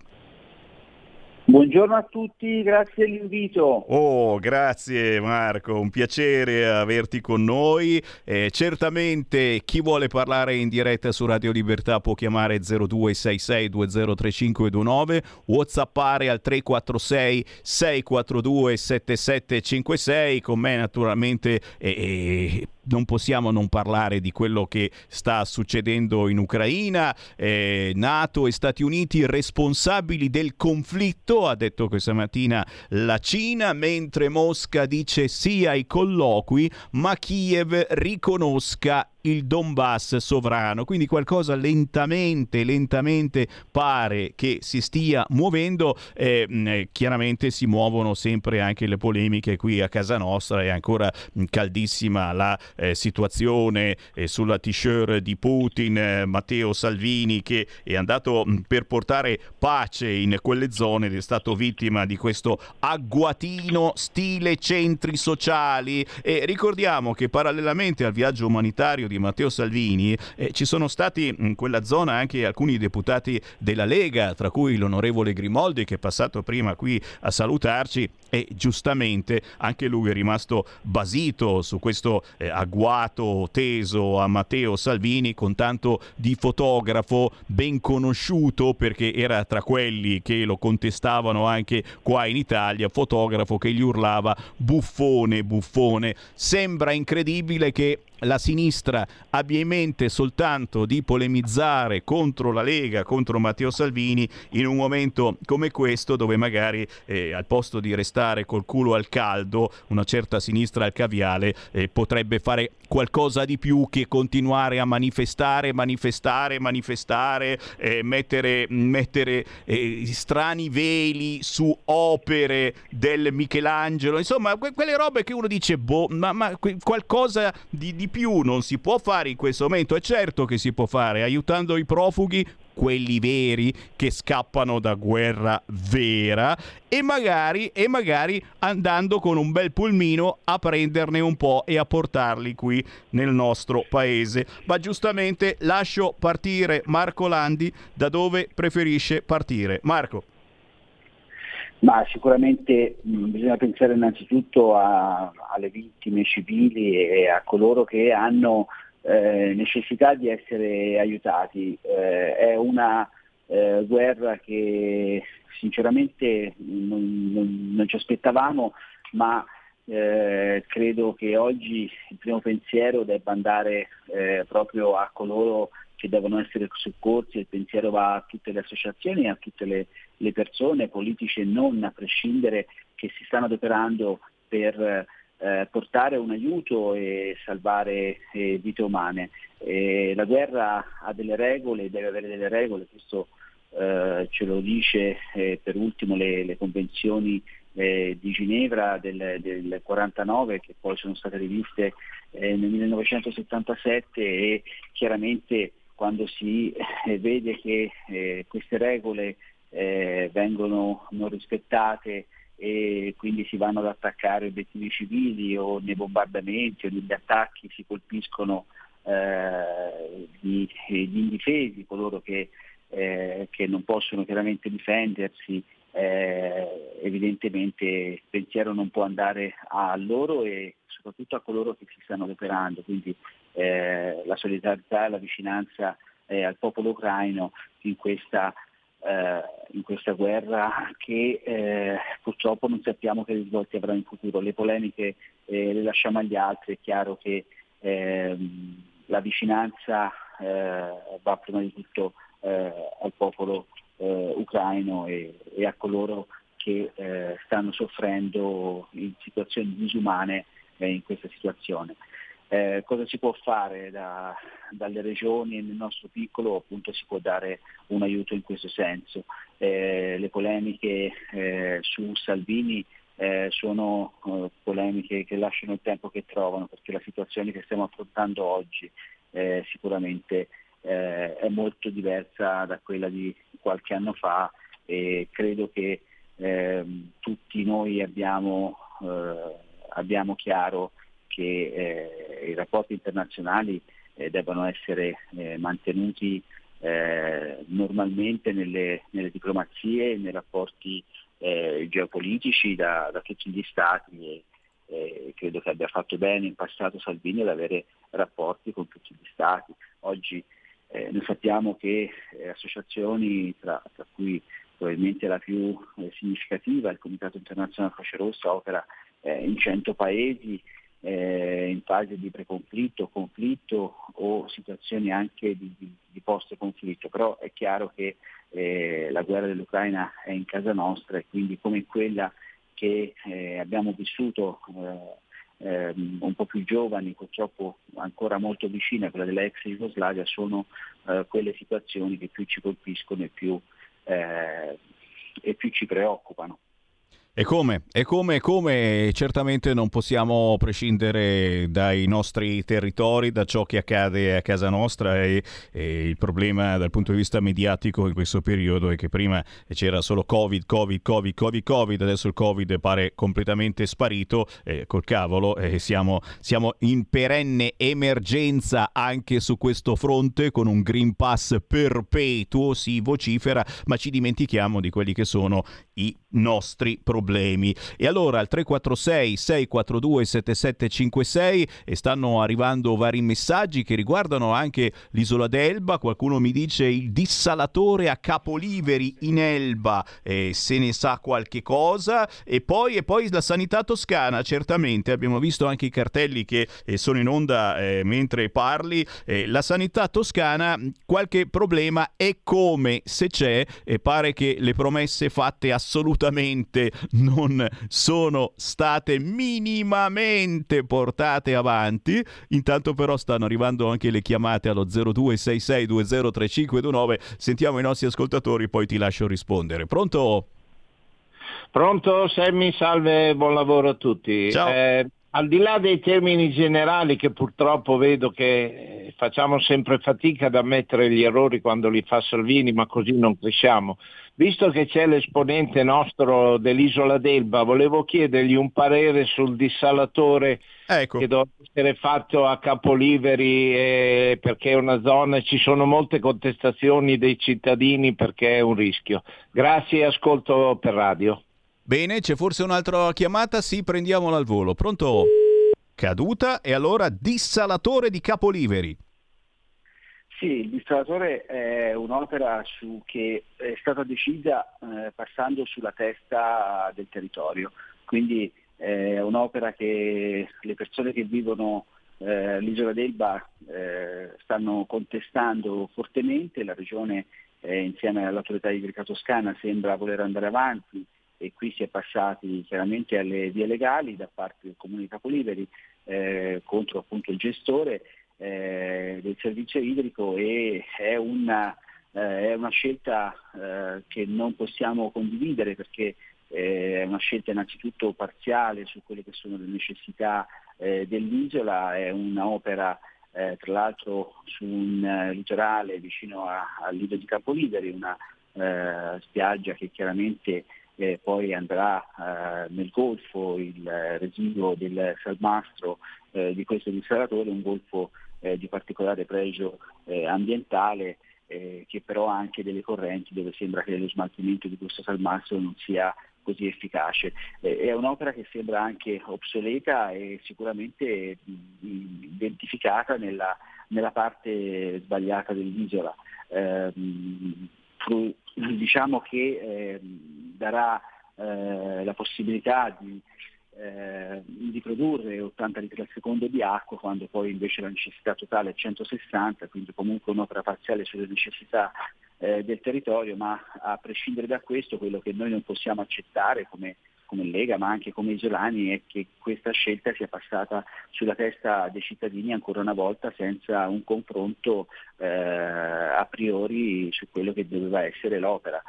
Buongiorno a tutti, grazie dell'invito. Oh, grazie Marco, un piacere averti con noi. Eh, certamente chi vuole parlare in diretta su Radio Libertà può chiamare 0266203529, whatsappare al 346 642 7756, con me naturalmente eh, eh, non possiamo non parlare di quello che sta succedendo in Ucraina. Eh, Nato e Stati Uniti responsabili del conflitto, ha detto questa mattina la Cina, mentre Mosca dice sì ai colloqui, ma Kiev riconosca il Donbass sovrano, quindi qualcosa lentamente, lentamente pare che si stia muovendo, eh, mh, chiaramente si muovono sempre anche le polemiche qui a casa nostra, è ancora mh, caldissima la eh, situazione eh, sulla t-shirt di Putin, eh, Matteo Salvini che è andato mh, per portare pace in quelle zone ed è stato vittima di questo agguatino stile centri sociali. E ricordiamo che parallelamente al viaggio umanitario di Matteo Salvini eh, ci sono stati in quella zona anche alcuni deputati della Lega, tra cui l'onorevole Grimoldi che è passato prima qui a salutarci e giustamente anche lui è rimasto basito su questo eh, agguato teso a Matteo Salvini con tanto di fotografo ben conosciuto perché era tra quelli che lo contestavano anche qua in Italia, fotografo che gli urlava buffone, buffone. Sembra incredibile che la sinistra abbia in mente soltanto di polemizzare contro la Lega, contro Matteo Salvini in un momento come questo dove magari eh, al posto di restare col culo al caldo una certa sinistra al caviale eh, potrebbe fare qualcosa di più che continuare a manifestare, manifestare, manifestare, eh, mettere, mettere eh, strani veli su opere del Michelangelo, insomma que- quelle robe che uno dice boh, ma, ma que- qualcosa di, di più non si può fare in questo momento, è certo che si può fare, aiutando i profughi, quelli veri che scappano da guerra vera e magari, e magari andando con un bel pulmino a prenderne un po' e a portarli qui nel nostro paese. Ma giustamente lascio partire Marco Landi da dove preferisce partire. Marco. Ma sicuramente mh, bisogna pensare innanzitutto a- alle vittime civili e a coloro che hanno eh, necessità di essere aiutati. Eh, è una eh, guerra che sinceramente non, non- non ci aspettavamo, ma eh, credo che oggi il primo pensiero debba andare eh, proprio a coloro che devono essere soccorsi, il pensiero va a tutte le associazioni e a tutte le, le persone, politici e non, a prescindere, che si stanno adoperando per eh, portare un aiuto e salvare eh, vite umane. Eh, la guerra ha delle regole, deve avere delle regole, questo eh, ce lo dice eh, per ultimo le, le convenzioni eh, di Ginevra del, del 49 che poi sono state riviste eh, nel 1977 e chiaramente quando si eh, vede che eh, queste regole eh, vengono non rispettate e quindi si vanno ad attaccare obiettivi civili o nei bombardamenti o negli attacchi si colpiscono eh, gli, gli indifesi, coloro che, eh, che non possono chiaramente difendersi, eh, evidentemente il pensiero non può andare a loro e soprattutto a coloro che si stanno adoperando, quindi eh, la solidarietà e la vicinanza eh, al popolo ucraino in questa, eh, in questa guerra che eh, purtroppo non sappiamo che risvolti avrà in futuro. Le polemiche eh, le lasciamo agli altri, è chiaro che ehm, la vicinanza va prima di tutto al popolo ucraino e, e a coloro che stanno soffrendo in situazioni disumane in questa situazione. Eh, cosa si può fare da- dalle regioni e nel nostro piccolo appunto si può dare un aiuto in questo senso. Eh, le polemiche eh, su Salvini eh, sono eh, polemiche che lasciano il tempo che trovano perché la situazione che stiamo affrontando oggi eh, sicuramente è molto diversa da quella di qualche anno fa e credo che ehm, tutti noi abbiamo, abbiamo chiaro che eh, i rapporti internazionali eh, debbano essere eh, mantenuti eh, normalmente nelle, nelle diplomazie nei rapporti eh, geopolitici da, da tutti gli stati e eh, credo che abbia fatto bene in passato Salvini ad avere rapporti con tutti gli stati. Oggi noi sappiamo che associazioni, tra, tra cui probabilmente la più significativa, il Comitato Internazionale Croce Rossa, opera in 100 paesi eh, in fase di preconflitto, conflitto o situazioni anche di, di, di post-conflitto, però è chiaro che eh, la guerra dell'Ucraina è in casa nostra e quindi come quella che eh, abbiamo vissuto eh, ehm, un po' più giovani, purtroppo ancora molto vicine, quella della ex Jugoslavia, sono eh, quelle situazioni che più ci colpiscono e più, eh, e più ci preoccupano. E come? E come? E come? Certamente non possiamo prescindere dai nostri territori, da ciò che accade a casa nostra e, e il problema dal punto di vista mediatico in questo periodo è che prima c'era solo Covid, Covid, Covid, Covid, Covid, adesso il Covid pare completamente sparito, eh, col cavolo, eh, siamo, siamo in perenne emergenza anche su questo fronte con un Green Pass perpetuo, si vocifera, ma ci dimentichiamo di quelli che sono i nostri problemi. E allora al 346 642 7756 e stanno arrivando vari messaggi che riguardano anche l'isola d'Elba, qualcuno mi dice il dissalatore a Capoliveri in Elba, eh, se ne sa qualche cosa. E poi, e poi la sanità toscana, certamente. Abbiamo visto anche i cartelli che eh, sono in onda eh, mentre parli, eh, la sanità toscana qualche problema è come se c'è e pare che le promesse fatte assolutamente non sono state minimamente portate avanti. Intanto però stanno arrivando anche le chiamate allo 0266203529. Sentiamo i nostri ascoltatori, poi ti lascio rispondere. Pronto? Pronto Sammy, salve, buon lavoro a tutti. Ciao. Eh, al di là dei termini generali che purtroppo vedo che facciamo sempre fatica ad ammettere gli errori quando li fa Salvini, ma così non cresciamo. Visto che c'è l'esponente nostro dell'isola d'Elba, volevo chiedergli un parere sul dissalatore Ecco. che dovrebbe essere fatto a Capoliveri eh, perché è una zona, ci sono molte contestazioni dei cittadini perché è un rischio. Grazie e ascolto per radio. Bene, c'è forse un'altra chiamata? Sì, prendiamola al volo. Pronto? Caduta e allora dissalatore di Capoliveri. Sì, il dissalatore è un'opera su- che è stata decisa eh, passando sulla testa del territorio, quindi eh, è un'opera che le persone che vivono eh, l'isola d'Elba eh, stanno contestando fortemente, la regione eh, insieme all'autorità idrica toscana sembra voler andare avanti e qui si è passati chiaramente alle vie legali da parte del comune di Capoliveri eh, contro appunto il gestore eh, del servizio idrico e è una, eh, è una scelta eh, che non possiamo condividere perché eh, è una scelta innanzitutto parziale su quelle che sono le necessità eh, dell'isola, è un'opera eh, tra l'altro su un litorale vicino al lido di Capoliveri, una spiaggia che chiaramente eh, poi andrà eh, nel golfo, il residuo del salmastro eh, di questo dissalatore, un golfo eh, di particolare pregio eh, ambientale eh, che però ha anche delle correnti dove sembra che lo smaltimento di questo salmastro non sia così efficace. Eh, è un'opera che sembra anche obsoleta e sicuramente mh, identificata nella, nella parte sbagliata dell'isola. Ehm, fru- diciamo che ehm, darà eh, la possibilità di, eh, di produrre 80 litri al secondo di acqua quando poi invece la necessità totale è 160, quindi comunque un'opera parziale sulle necessità eh, del territorio, ma a prescindere da questo quello che noi non possiamo accettare come, come Lega ma anche come isolani è che questa scelta sia passata sulla testa dei cittadini ancora una volta senza un confronto eh, a priori su quello che doveva essere l'opera.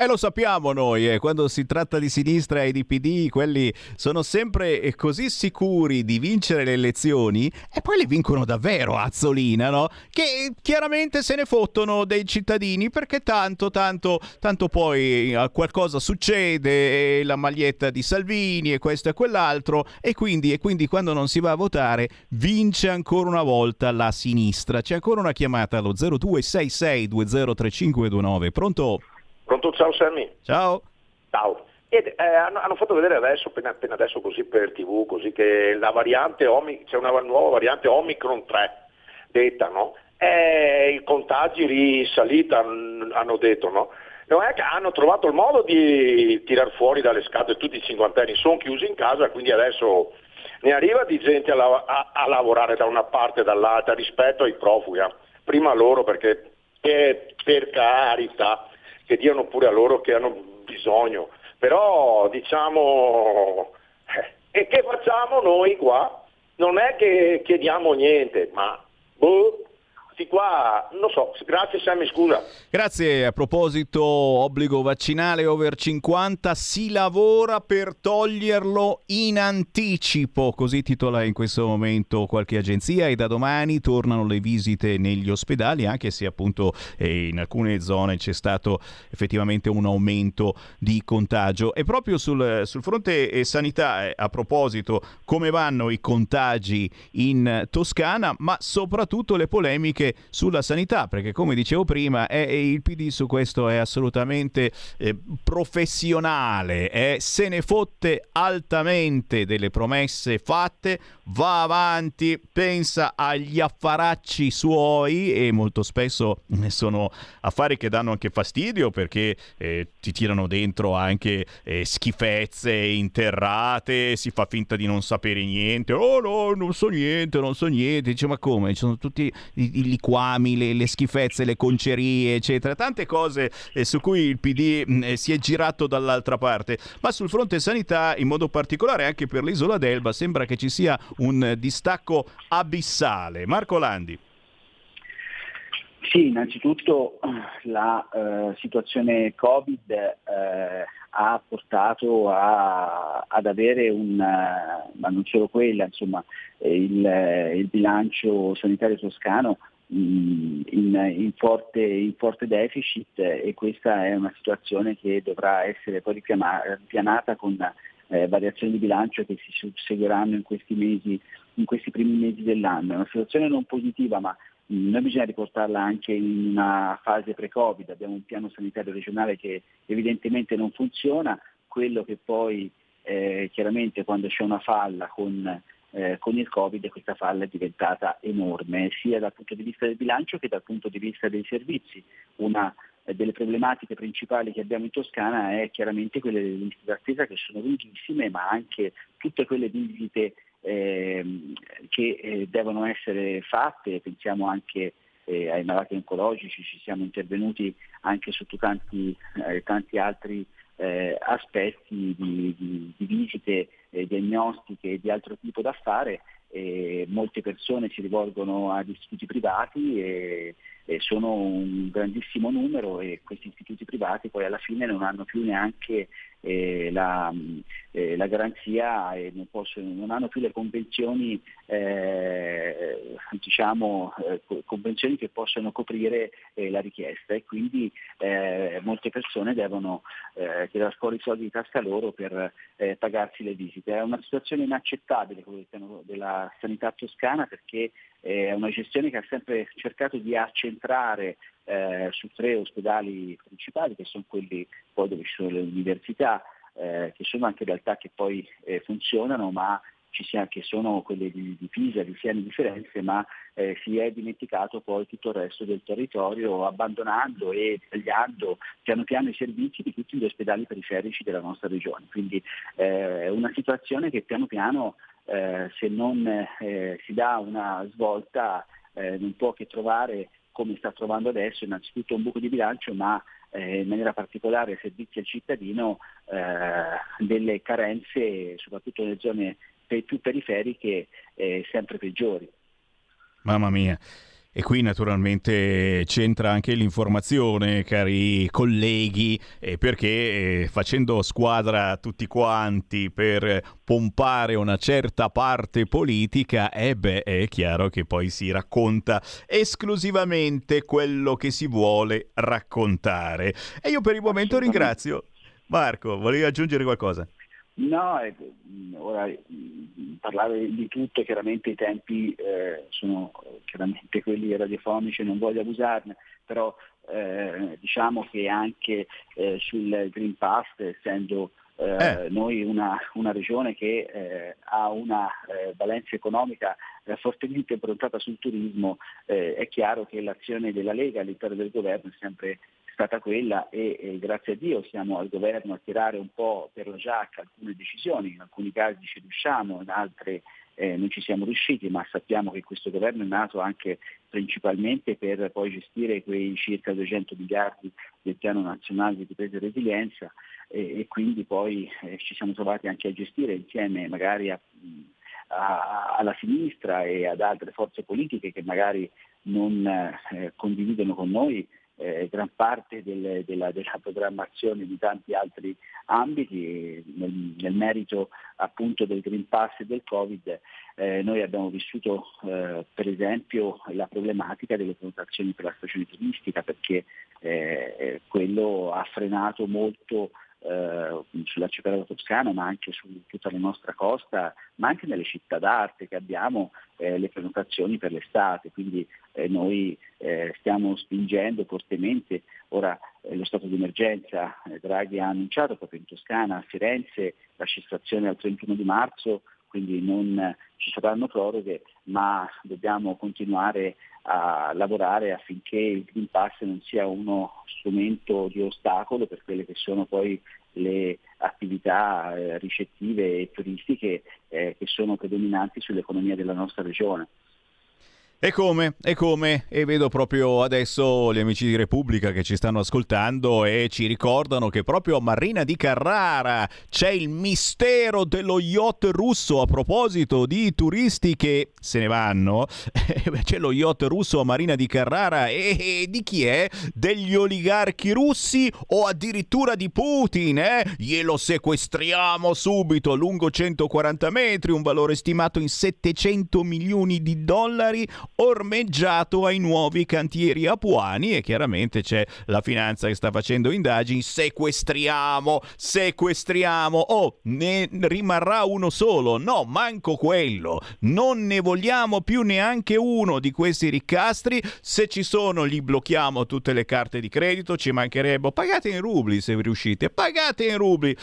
E lo sappiamo noi, eh, quando si tratta di sinistra e di PD, quelli sono sempre eh, così sicuri di vincere le elezioni e poi le vincono davvero, Azzolina, no? Che chiaramente se ne fottono dei cittadini perché tanto, tanto, tanto poi eh, qualcosa succede, eh, la maglietta di Salvini e questo e quell'altro e quindi, e quindi quando non si va a votare vince ancora una volta la sinistra. C'è ancora una chiamata allo 0266203529, pronto? Pronto, ciao Sammy. Ciao. Ciao. Ed, eh, hanno, hanno fatto vedere adesso, appena, appena adesso così per tv, così che la variante Omi- c'è una nuova variante Omicron 3, detta, no? E i contagi risalita, mm, hanno detto, no? Non è che hanno trovato il modo di tirar fuori dalle scatole tutti i cinquantenni, sono chiusi in casa, quindi adesso ne arriva di gente a, lav- a- a lavorare da una parte e dall'altra rispetto ai profughi. eh. Prima loro perché eh, per carità che diano pure a loro che hanno bisogno. Però diciamo, eh, e che facciamo noi qua? Non è che chiediamo niente, ma boh, di qua, non so, grazie Sammy, scusa. Grazie, a proposito obbligo vaccinale over 50, si lavora per toglierlo in anticipo, così titola in questo momento qualche agenzia e da domani tornano le visite negli ospedali, anche se appunto eh, in alcune zone c'è stato effettivamente un aumento di contagio. E proprio sul, sul fronte eh, sanità, eh, a proposito, come vanno i contagi in Toscana, ma soprattutto le polemiche sulla sanità, perché come dicevo prima, è, il PD su questo è assolutamente eh, professionale, è- se ne fotte altamente delle promesse fatte, va avanti, pensa agli affaracci suoi e molto spesso sono affari che danno anche fastidio perché eh, ti tirano dentro anche eh, schifezze interrate, si fa finta di non sapere niente, oh no, non so niente, non so niente, dice ma come? Ci sono tutti i, i liquami, le, le schifezze, le concerie, eccetera, tante cose eh, su cui il PD mh, eh, si è girato dall'altra parte, ma sul fronte sanità in modo particolare anche per l'isola d'Elba sembra che ci sia un distacco abissale. Marco Landi. Sì, innanzitutto la eh, situazione Covid eh, ha portato a- ad avere un, eh, ma non solo quella, insomma, eh, il, eh, il bilancio sanitario toscano mh, in, in forte, in forte deficit e questa è una situazione che dovrà essere poi ripianata con eh, variazioni di bilancio che si susseguiranno in questi mesi, in questi primi mesi dell'anno. È una situazione non positiva, ma mh, noi bisogna riportarla anche in una fase pre-Covid. Abbiamo un piano sanitario regionale che evidentemente non funziona, quello che poi eh, chiaramente quando c'è una falla con eh, con il Covid questa falla è diventata enorme, sia dal punto di vista del bilancio che dal punto di vista dei servizi. Una delle problematiche principali che abbiamo in Toscana è chiaramente quelle delle liste d'attesa che sono lunghissime, ma anche tutte quelle visite ehm, che eh, devono essere fatte, pensiamo anche eh, ai malati oncologici, ci siamo intervenuti anche sotto tanti, eh, tanti altri eh, aspetti di, di- di visite eh, diagnostiche e di altro tipo da fare. E molte persone si rivolgono ad istituti privati e, e sono un grandissimo numero e questi istituti privati poi alla fine non hanno più neanche eh, la, eh, la garanzia e non, possono- non hanno più le convenzioni, eh, diciamo, eh, co- convenzioni che possono coprire eh, la richiesta e quindi molte persone devono tirare fuori i soldi di tasca loro per pagarsi le visite. È una situazione inaccettabile quella della sanità toscana perché è una gestione che ha sempre cercato di accentrare eh, su tre ospedali principali che sono quelli poi dove ci sono le università, eh, che sono anche realtà che poi eh, funzionano, ma ci sia, che sono quelle di, di Pisa, di Siena di Firenze, ma eh, si è dimenticato poi tutto il resto del territorio, abbandonando e tagliando piano piano i servizi di tutti gli ospedali periferici della nostra regione. Quindi eh, è una situazione che piano piano, eh, se non eh, si dà una svolta, eh, non può che trovare, come sta trovando adesso, innanzitutto un buco di bilancio, ma eh, in maniera particolare servizi al cittadino eh, delle carenze, soprattutto nelle zone più periferiche, sempre peggiori. Mamma mia. E qui naturalmente c'entra anche l'informazione, cari colleghi, eh, perché eh, facendo squadra tutti quanti per pompare una certa parte politica, eh beh, è chiaro che poi si racconta esclusivamente quello che si vuole raccontare. E io per il momento ringrazio. Marco, volevi aggiungere qualcosa? No, eh, ora mh, parlare di tutto, chiaramente i tempi eh, sono chiaramente quelli radiofonici, non voglio abusarne, però eh, diciamo che anche eh, sul Green Pass, essendo eh, noi una, una regione che ha una valenza economica fortemente improntata sul turismo, è chiaro che l'azione della Lega all'interno del governo è sempre stata quella e, e grazie a Dio siamo al governo a tirare un po' per la giacca alcune decisioni, in alcuni casi ci riusciamo, in altri eh, non ci siamo riusciti, ma sappiamo che questo governo è nato anche principalmente per poi gestire quei circa 200 miliardi del piano nazionale di ripresa e resilienza e, e quindi poi eh, ci siamo trovati anche a gestire insieme magari a, a- alla sinistra e ad altre forze politiche che magari non eh, condividono con noi eh, gran parte del- della, della programmazione di tanti altri ambiti. Nel, nel merito appunto del Green Pass e del Covid eh, noi abbiamo vissuto eh, per esempio la problematica delle prenotazioni per la stagione turistica perché eh, eh, quello ha frenato molto eh, sull'arcipelago toscano ma anche su tutta la nostra costa, ma anche nelle città d'arte che abbiamo eh, le prenotazioni per l'estate, quindi noi eh, stiamo spingendo fortemente, ora eh, lo stato di emergenza eh, Draghi ha annunciato proprio in Toscana, a Firenze, la cessazione al 31 di marzo, quindi non ci saranno proroghe, ma dobbiamo continuare a lavorare affinché il Green Pass non sia uno strumento di ostacolo per quelle che sono poi le attività ricettive e turistiche che sono predominanti sull'economia della nostra regione. E come? E come? E vedo proprio adesso gli amici di Repubblica che ci stanno ascoltando e ci ricordano che proprio a Marina di Carrara c'è il mistero dello yacht russo. A proposito di turisti che se ne vanno, c'è lo yacht russo a Marina di Carrara e, e di chi è? Degli oligarchi russi o addirittura di Putin, eh? Glielo sequestriamo subito, lungo 140 metri, un valore stimato in 700 milioni di dollari ormeggiato ai nuovi cantieri apuani e chiaramente c'è la finanza che sta facendo indagini, sequestriamo, sequestriamo, oh, ne rimarrà uno solo, no, manco quello, non ne vogliamo più neanche uno di questi riccastri, se ci sono gli blocchiamo tutte le carte di credito, ci mancherebbe, pagate in rubli se riuscite, pagate in rubli,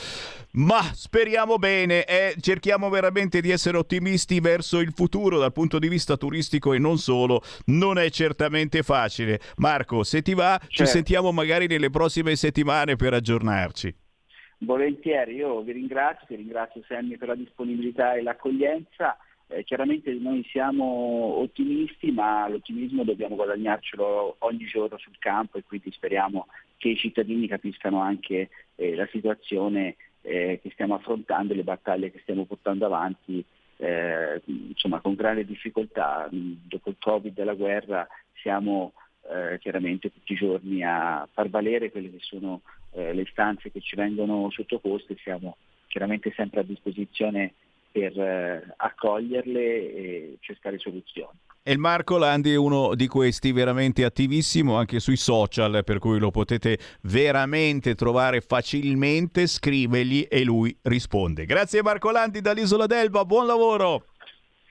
ma speriamo bene e cerchiamo veramente di essere ottimisti verso il futuro dal punto di vista turistico e non solo, non è certamente facile. Marco, se ti va, ci Certo. sentiamo magari nelle prossime settimane per aggiornarci. Volentieri, io vi ringrazio, ti ringrazio Sammy per la disponibilità e l'accoglienza. Eh, chiaramente noi siamo ottimisti, ma l'ottimismo dobbiamo guadagnarcelo ogni giorno sul campo e quindi speriamo che i cittadini capiscano anche eh, la situazione eh, che stiamo affrontando e le battaglie che stiamo portando avanti, eh, insomma con grande difficoltà. Dopo il Covid e la guerra siamo eh, chiaramente tutti i giorni a far valere quelle che sono eh, le istanze che ci vengono sottoposte, siamo chiaramente sempre a disposizione per eh, accoglierle e cercare soluzioni. E Marco Landi è uno di questi veramente attivissimo anche sui social, per cui lo potete veramente trovare facilmente, scrivegli e lui risponde. Grazie Marco Landi dall'Isola d'Elba, buon lavoro!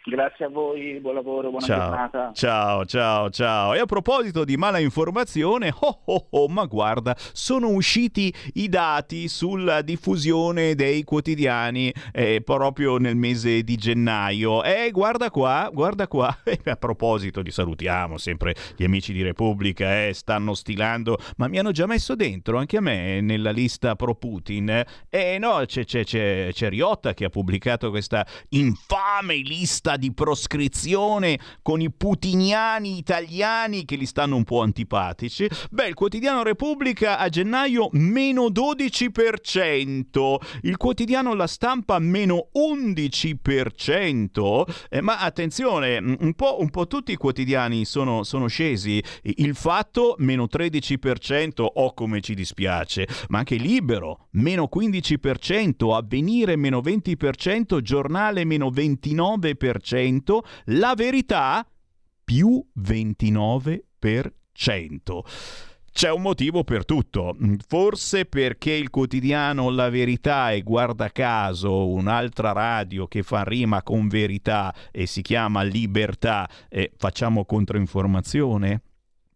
Grazie a voi, buon lavoro, buona Ciao, giornata. ciao, ciao, ciao. E a proposito di mala informazione, oh oh oh, ma guarda, sono usciti i dati sulla diffusione dei quotidiani eh, proprio nel mese di gennaio. E guarda qua, guarda qua. E a proposito, li salutiamo sempre gli amici di Repubblica, eh, stanno stilando, ma mi hanno già messo dentro anche a me nella lista pro Putin. E no, c'è, c'è, c'è, c'è Riotta che ha pubblicato questa infame lista di proscrizione con i putiniani italiani che gli stanno un po' antipatici. Beh, il quotidiano Repubblica a gennaio meno 12%, il quotidiano La Stampa meno 11%, Eh, ma attenzione, un po', un po' tutti i quotidiani sono, sono scesi, il fatto meno 13%, oh come ci dispiace, ma anche Libero meno 15%, Avvenire meno 20%, Giornale meno 29%, La Verità più 29%. C'è un motivo per tutto, forse perché il quotidiano La Verità e guarda caso un'altra radio che fa rima con verità e si chiama Libertà e facciamo controinformazione?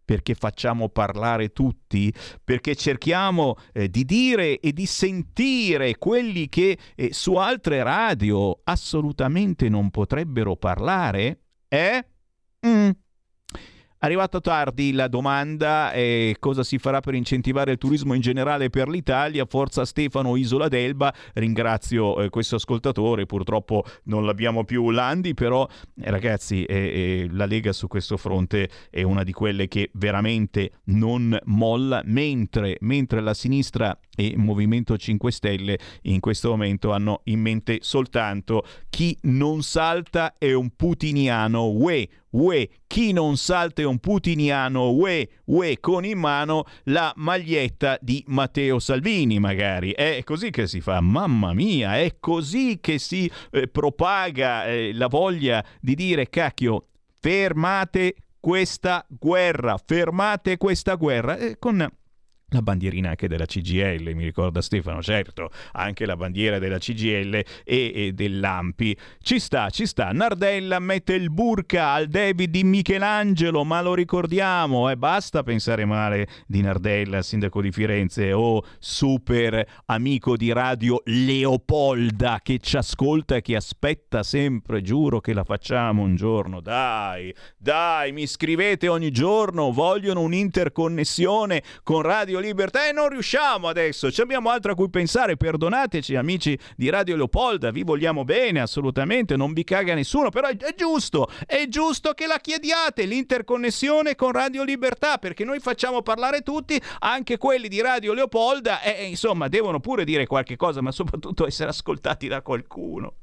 Perché facciamo parlare tutti? Perché cerchiamo eh, di dire e di sentire quelli che eh, su altre radio assolutamente non potrebbero parlare? Eh? Mm. Arrivata tardi la domanda è cosa si farà per incentivare il turismo in generale per l'Italia. Forza Stefano Isola d'Elba. Ringrazio eh, questo ascoltatore, purtroppo non l'abbiamo più Landi, però eh, ragazzi eh, eh, la Lega su questo fronte è una di quelle che veramente non molla, mentre, mentre la sinistra e il Movimento 5 Stelle in questo momento hanno in mente soltanto chi non salta è un putiniano, uè, uè, chi non salta è un putiniano, uè, uè, con in mano la maglietta di Matteo Salvini magari. È così che si fa, mamma mia, è così che si eh, propaga eh, la voglia di dire cacchio, fermate questa guerra, fermate questa guerra eh, con la bandierina anche della CGL, mi ricorda Stefano, certo, anche la bandiera della CGL e, e dell'Ampi. Ci sta, ci sta. Nardella mette il burka al David di Michelangelo, ma lo ricordiamo, eh, basta pensare male di Nardella, sindaco di Firenze, o super amico di radio Leopolda che ci ascolta e che aspetta sempre, giuro che la facciamo un giorno. Dai, dai, mi scrivete ogni giorno, vogliono un'interconnessione con Radio Radio Libertà e non riusciamo adesso, ci abbiamo altro a cui pensare, perdonateci amici di Radio Leopolda, vi vogliamo bene assolutamente, non vi caga nessuno, però è, giusto, è giusto che la chiediate l'interconnessione con Radio Libertà perché noi facciamo parlare tutti, anche quelli di Radio Leopolda e, e, insomma devono pure dire qualche cosa, ma soprattutto essere ascoltati da qualcuno.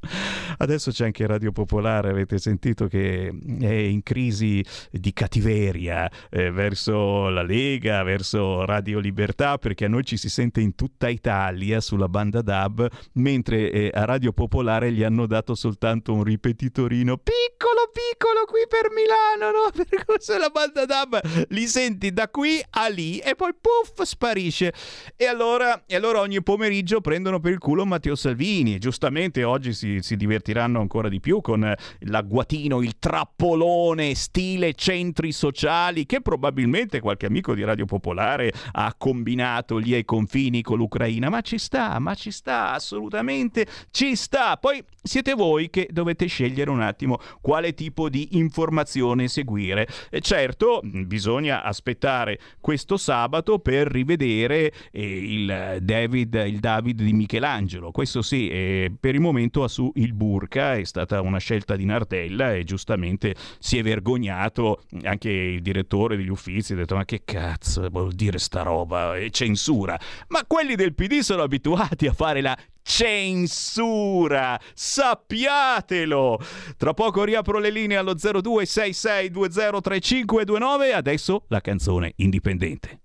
Adesso c'è anche Radio Popolare, avete sentito che è in crisi di cattiveria eh, verso la Lega, verso Radio Libertà, perché a noi ci si sente in tutta Italia sulla banda DAB, mentre eh, a Radio Popolare gli hanno dato soltanto un ripetitorino piccolo piccolo qui per Milano, no? Per cui la banda DAB li senti da qui a lì e poi puff sparisce. E allora, e allora ogni pomeriggio prendono per il culo Matteo Salvini. Giustamente oggi si, si divertiranno ancora di più con l'agguatino, il trappolone stile centri sociali che probabilmente qualche amico di Radio Popolare ha combinato lì ai confini con l'Ucraina. Ma ci sta, ma ci sta, assolutamente ci sta. Poi siete voi che dovete scegliere un attimo quale tipo di informazione seguire. E certo, bisogna aspettare questo sabato per rivedere eh, il, David, il David di Michelangelo. Questo sì, eh, per il momento ha su il burka, è stata una scelta di Nardella e giustamente si è vergognato anche il direttore degli uffizi, ha detto ma che cazzo vuol dire sta roba, è censura. Ma quelli del PD sono abituati a fare la censura. Sappiatelo! Tra poco riapro le linee allo 0266203529. Adesso la canzone indipendente.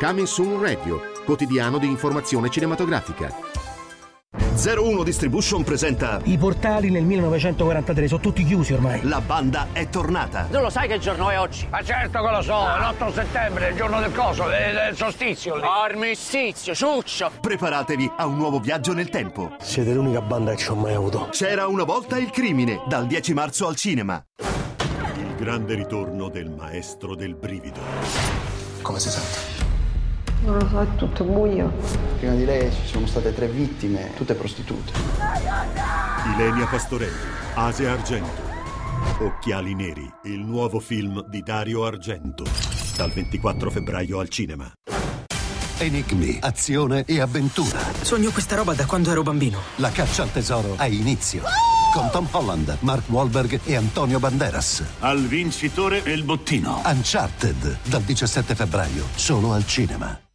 Coming Soon Radio, quotidiano di informazione cinematografica. 01 Distribution presenta I portali nel 1943 sono tutti chiusi ormai. La banda è tornata. Tu lo sai che giorno è oggi? Ma certo che lo so, è l'8 settembre, il giorno del coso, del solstizio. Lì. Armistizio, ciuccio. Preparatevi a un nuovo viaggio nel tempo. Siete l'unica banda che ci ho mai avuto. C'era una volta il crimine, dal 10 marzo al cinema. Il grande ritorno del maestro del brivido. Come si sente? Non lo so, è tutto buio. Prima di lei ci sono state tre vittime, tutte prostitute. Ilenia Pastorelli, Asia Argento. Occhiali neri, il nuovo film di Dario Argento. Dal 24 febbraio al cinema. Enigmi, azione e avventura. Sogno questa roba da quando ero bambino. La caccia al tesoro ha inizio. Con Tom Holland, Mark Wahlberg e Antonio Banderas. Al vincitore e il bottino. Uncharted, dal 17 febbraio, solo al cinema.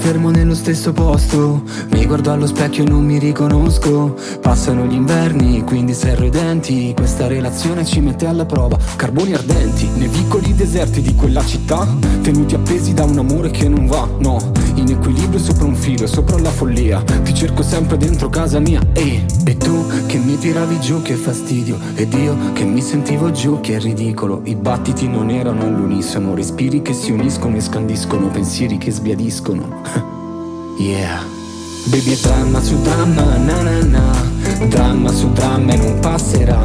fermo nello stesso posto, mi guardo allo specchio e non mi riconosco. Passano gli inverni, quindi serro i denti. Questa relazione ci mette alla prova. Carboni ardenti, nei vicoli deserti di quella città. Tenuti appesi da un amore che non va, no. In equilibrio sopra un filo, sopra la follia. Ti cerco sempre dentro casa mia. Ehi, e tu che mi tiravi giù, che fastidio. Ed io che mi sentivo giù, che ridicolo. I battiti non erano all'unisono, respiri che si uniscono e scandiscono, pensieri che sbiadiscono. Yeah. Baby è dramma su dramma, na na na. Dramma su dramma e non passerà.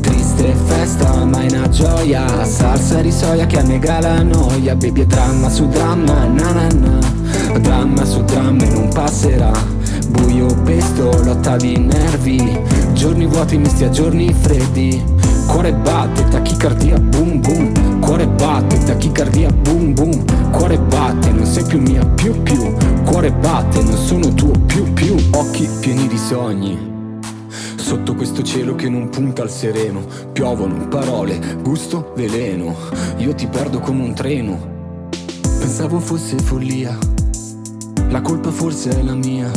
Triste festa ma è una gioia. Salsa di soia che annega la noia. Baby è dramma su dramma, na na na. Dramma su dramma e non passerà. Buio pesto, lotta di nervi. Giorni vuoti misti a giorni freddi Cuore batte, tachicardia boom boom. Cuore batte, tachicardia boom boom. Cuore batte, non sei più mia più più. Cuore batte, non sono tuo più più. Occhi pieni di sogni. Sotto questo cielo che non punta al sereno Piovono parole, gusto, veleno. Io ti perdo come un treno. Pensavo fosse follia. La colpa forse è la mia.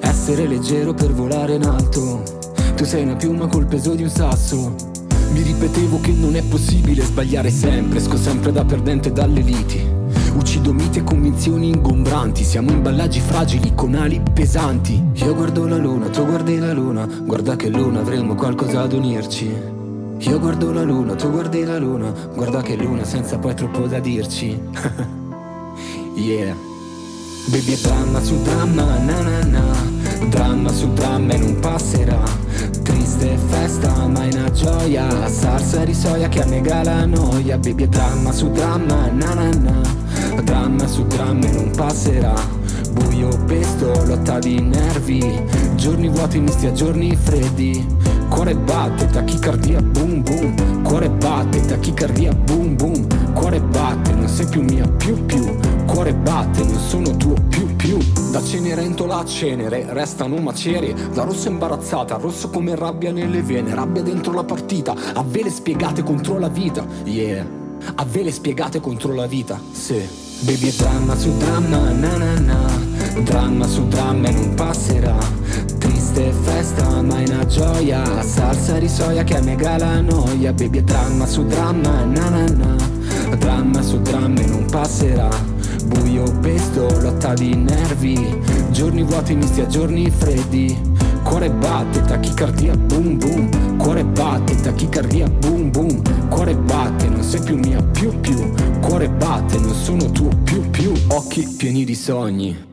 Essere leggero per volare in alto Tu sei una piuma col peso di un sasso. Mi ripetevo che non è possibile sbagliare sempre, esco sempre da perdente dalle liti. Uccido miti e convinzioni ingombranti Siamo imballaggi fragili con ali pesanti. Io guardo la luna, tu guardi la luna Guarda che luna avremo qualcosa ad unirci. Io guardo la luna, tu guardi la luna Guarda che luna senza poi troppo da dirci. Yeah. Baby è dramma su dramma, na na na Dramma su dramma e non passerà. Triste festa ma è una gioia. Salsa di soia che annega la noia. Baby dramma su dramma, na na na. Dramma su dramma e non passerà. Buio pesto, lotta di nervi. Giorni vuoti misti a giorni freddi Cuore batte, tachicardia boom boom. Cuore batte, tachicardia boom boom. Cuore batte, non sei più mia più più. Cuore batte, non sono tuo più più. Da Cenerentola a Cenere restano macerie. Da rosso imbarazzata, rosso come rabbia nelle vene. Rabbia dentro la partita, a vele spiegate contro la vita. Yeah, a vele spiegate contro la vita, sì. Baby è dramma su dramma, na na na Dramma su dramma e non passerà. Triste festa ma è una gioia. Salsa di soia che annega la noia. Baby è dramma su dramma, na na na. Dramma su dramma e non passerà. Buio pesto, lotta di nervi. Giorni vuoti misti a giorni freddi. Cuore batte, tachicardia boom boom. Cuore batte, tachicardia boom boom. Cuore batte, non sei più mia più più. Cuore batte, non sono tuo più più. Occhi pieni di sogni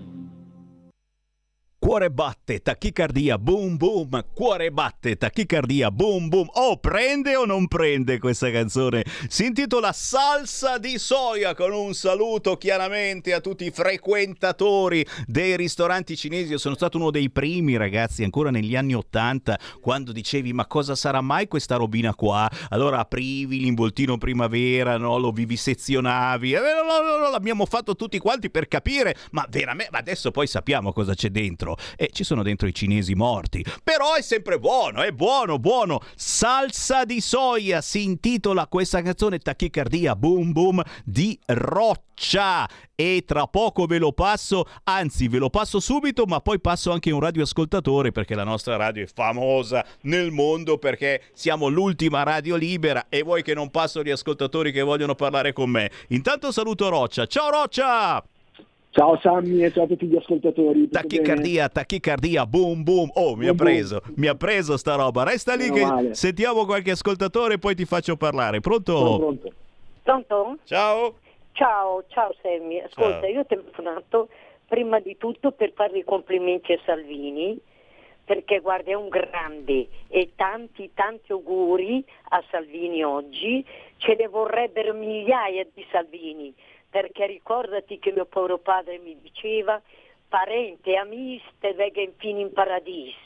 Cuore batte, tachicardia, boom boom, cuore batte, tachicardia, boom boom. Oh, prende o non prende questa canzone? Si intitola Salsa di soia con un saluto chiaramente a tutti i frequentatori dei ristoranti cinesi. Io sono stato uno dei primi ragazzi ancora negli anni Ottanta quando dicevi ma cosa sarà mai questa robina qua? Allora aprivi l'involtino primavera, no? lo vivisezionavi. Eh, no, no, no, l'abbiamo fatto tutti quanti per capire, ma veramente, ma adesso poi sappiamo cosa c'è dentro e ci sono dentro i cinesi morti. Però è sempre buono, è buono, buono. Salsa di soia si intitola questa canzone Tachicardia Boom Boom di Roccia. E tra poco ve lo passo, anzi ve lo passo subito, ma poi passo anche un radioascoltatore perché la nostra radio è famosa nel mondo perché siamo l'ultima radio libera e vuoi che non passo gli ascoltatori che vogliono parlare con me. Intanto saluto Roccia. Ciao Roccia! Ciao Sammy e ciao a tutti gli ascoltatori. Tachicardia, tachicardia, boom boom. Oh, mi ha Boom, preso, mi ha preso sta roba. Resta lì che male. sentiamo qualche ascoltatore e poi ti faccio parlare. Pronto? Sono pronto. Pronto? Ciao. Ciao, ciao Sammy. Ascolta, Ciao. io ho telefonato prima di tutto per fare i complimenti a Salvini, perché guarda è un grande e tanti tanti auguri a Salvini oggi. Ce ne vorrebbero migliaia di Salvini, perché ricordati che mio povero padre mi diceva parente, amici, te vega infine in paradiso.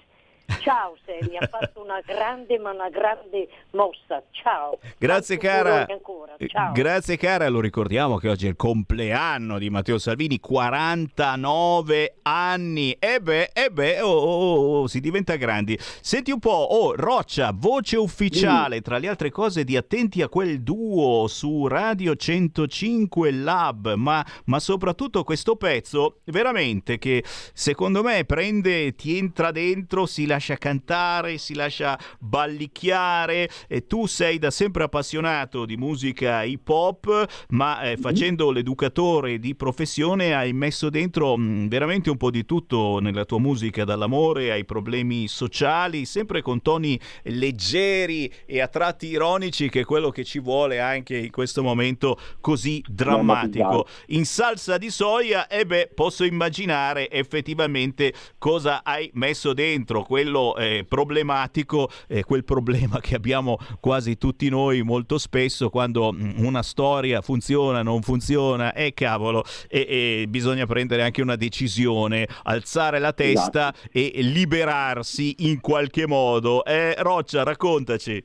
Ciao Sammy, ha fatto una grande ma una grande mossa. Ciao. Grazie cara. ancora. Ciao. Grazie cara, lo ricordiamo che oggi è il compleanno di Matteo Salvini, 49 anni. E beh, e beh, oh, oh, oh, si diventa grandi. Senti un po', oh, Roccia, voce ufficiale, tra le altre cose di Attenti a quel duo su Radio 105 Lab, ma, ma soprattutto questo pezzo, veramente che secondo me prende, ti entra dentro, si lascia cantare, si lascia ballicchiare e tu sei da sempre appassionato di musica hip hop, ma eh, facendo l'educatore di professione hai messo dentro mh, veramente un po' di tutto nella tua musica, dall'amore ai problemi sociali, sempre con toni leggeri e a tratti ironici, che è quello che ci vuole anche in questo momento così drammatico. In salsa di soia, e beh, posso immaginare effettivamente cosa hai messo dentro, quello eh, problematico, eh, quel problema che abbiamo quasi tutti noi molto spesso quando mm, una storia funziona, non funziona, e cavolo, e, e bisogna prendere anche una decisione, alzare la testa e liberarsi in qualche modo. Eh, Roccia, raccontaci.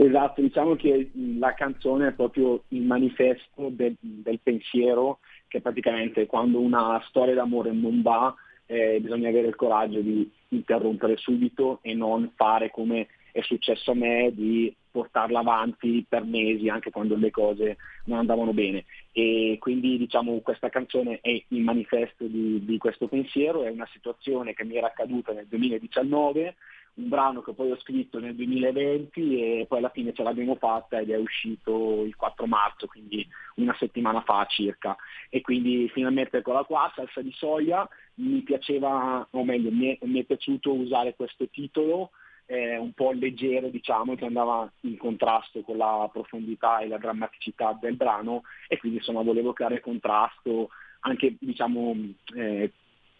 Esatto, diciamo che la canzone è proprio il manifesto del, del pensiero che praticamente quando una storia d'amore non va eh, bisogna avere il coraggio di interrompere subito e non fare come è successo a me di portarla avanti per mesi anche quando le cose non andavano bene. E quindi diciamo questa canzone è il manifesto di, di questo pensiero, è una situazione che mi era accaduta nel 2019 un brano che poi ho scritto nel 2020 e poi alla fine ce l'abbiamo fatta ed è uscito il 4 marzo, quindi una settimana fa circa. E quindi finalmente eccola qua, salsa di soia, mi piaceva, o meglio, mi è, mi è piaciuto usare questo titolo eh, un po' leggero, diciamo, che andava in contrasto con la profondità e la drammaticità del brano e quindi insomma volevo creare contrasto anche diciamo eh,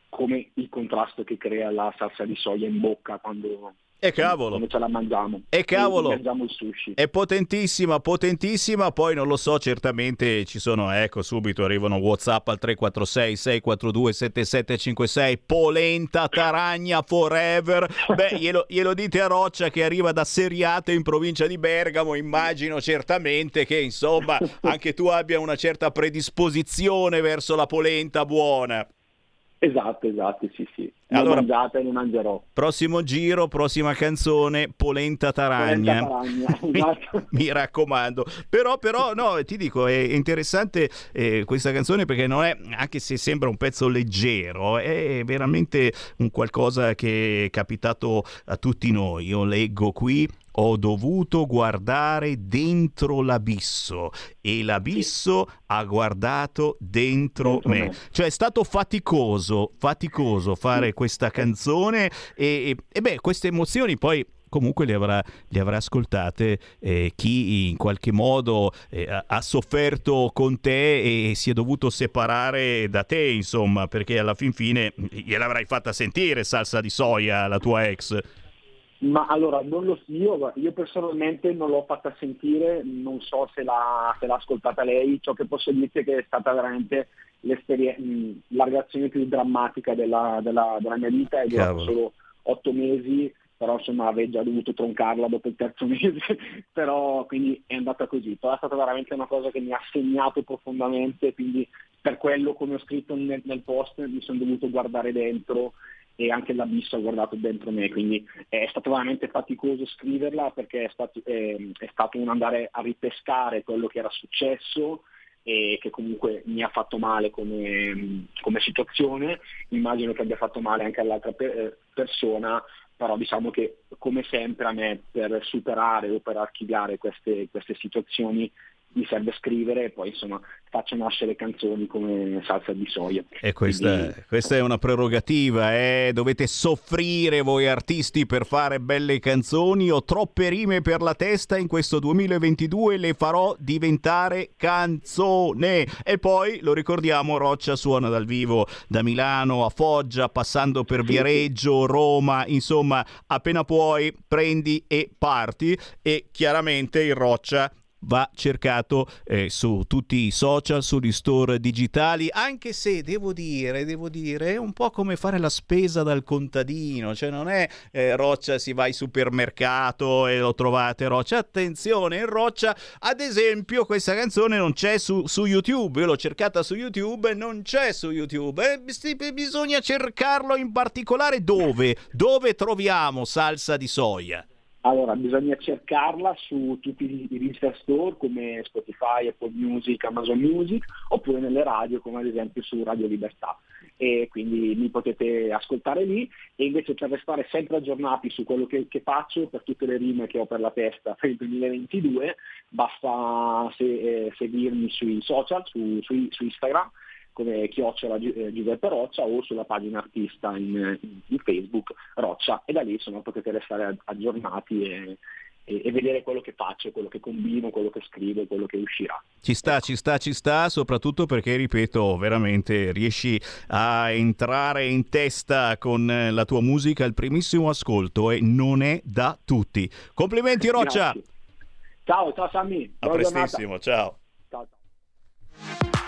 come il contrasto che crea la salsa di soia in bocca quando, E cavolo. quando ce la mangiamo. E cavolo. E mangiamo il sushi. È potentissima, potentissima, poi non lo so, certamente ci sono, ecco, subito arrivano Whatsapp al 346 642 7756, polenta, taragna, forever. Beh, glielo, glielo dite a Roccia che arriva da Seriate in provincia di Bergamo, immagino certamente che insomma anche tu abbia una certa predisposizione verso la polenta buona. Esatto, esatto, sì, sì. L'ho Allora- mangiata e ne mangerò. Prossimo giro, prossima canzone, Polenta Taragna. Polenta taragna, esatto. Mi raccomando. Però, però, no, ti dico, è interessante eh, questa canzone perché non è, anche se sembra un pezzo leggero, è veramente un qualcosa che è capitato a tutti noi. Io leggo qui. Ho dovuto guardare dentro l'abisso e l'abisso ha guardato dentro, Dentro me. me. Cioè è stato faticoso, faticoso fare questa canzone e, e- e beh, queste emozioni poi comunque le avrà, le avrà ascoltate eh, chi in qualche modo eh, ha- ha sofferto con te e si è dovuto separare da te, insomma, perché alla fin fine gliel'avrai fatta sentire salsa di soia la tua ex. Ma allora, non lo so, io, io personalmente non l'ho fatta sentire, non so se l'ha, se l'ha ascoltata lei, ciò che posso dirti è che è stata veramente la reazione più drammatica della, della- della mia vita, è durato Cavolo. solo otto mesi, però insomma avrei già dovuto troncarla dopo il terzo mese, però quindi è andata così, però è stata veramente una cosa che mi ha segnato profondamente, quindi per quello come ho scritto nel, nel post mi sono dovuto guardare dentro e anche l'abisso ha guardato dentro me, quindi è stato veramente faticoso scriverla perché è stato, eh, è stato un andare a ripescare quello che era successo e che comunque mi ha fatto male come, come situazione, immagino che abbia fatto male anche all'altra pe- eh, persona, però diciamo che come sempre a me per superare o per archiviare queste, queste situazioni mi serve scrivere e poi insomma faccio nascere canzoni come salsa di soia. E questa, Quindi- questa è una prerogativa, eh? dovete soffrire voi artisti per fare belle canzoni. Ho troppe rime per la testa, in questo 2022 le farò diventare canzone. E poi, lo ricordiamo, Roccia suona dal vivo da Milano a Foggia, passando per Viareggio, Roma, insomma, appena puoi prendi e parti. E chiaramente il Roccia va cercato eh, su tutti i social, sugli store digitali, anche se devo dire, devo dire, è un po' come fare la spesa dal contadino, cioè non è eh, Roccia si va al supermercato e lo trovate Roccia, attenzione, in Roccia ad esempio questa canzone non c'è su, su YouTube, io l'ho cercata su YouTube e non c'è su YouTube, Eh, bisogna cercarlo in particolare dove? Dove troviamo salsa di soia? Allora, bisogna cercarla su tutti i register store come Spotify, Apple Music, Amazon Music, oppure nelle radio come ad esempio su Radio Libertà. E quindi mi potete ascoltare lì e invece per restare sempre aggiornati su quello che, che faccio, per tutte le rime che ho per la testa per il 2022, basta se- eh, seguirmi sui social, su, su- su Instagram come chiocciola eh, Giuseppe Roccia o sulla pagina artista in, in Facebook Roccia e da lì insomma potete restare ag- aggiornati e, e- vedere quello che faccio, quello che combino, quello che scrivo, quello che uscirà. Ci sta, ci sta, ci sta, soprattutto perché, ripeto, veramente riesci a entrare in testa con la tua musica al primissimo ascolto e non è da tutti. Complimenti Roccia! Grazie. Ciao, ciao Sammy. A prestissimo, ciao! Ciao, ciao.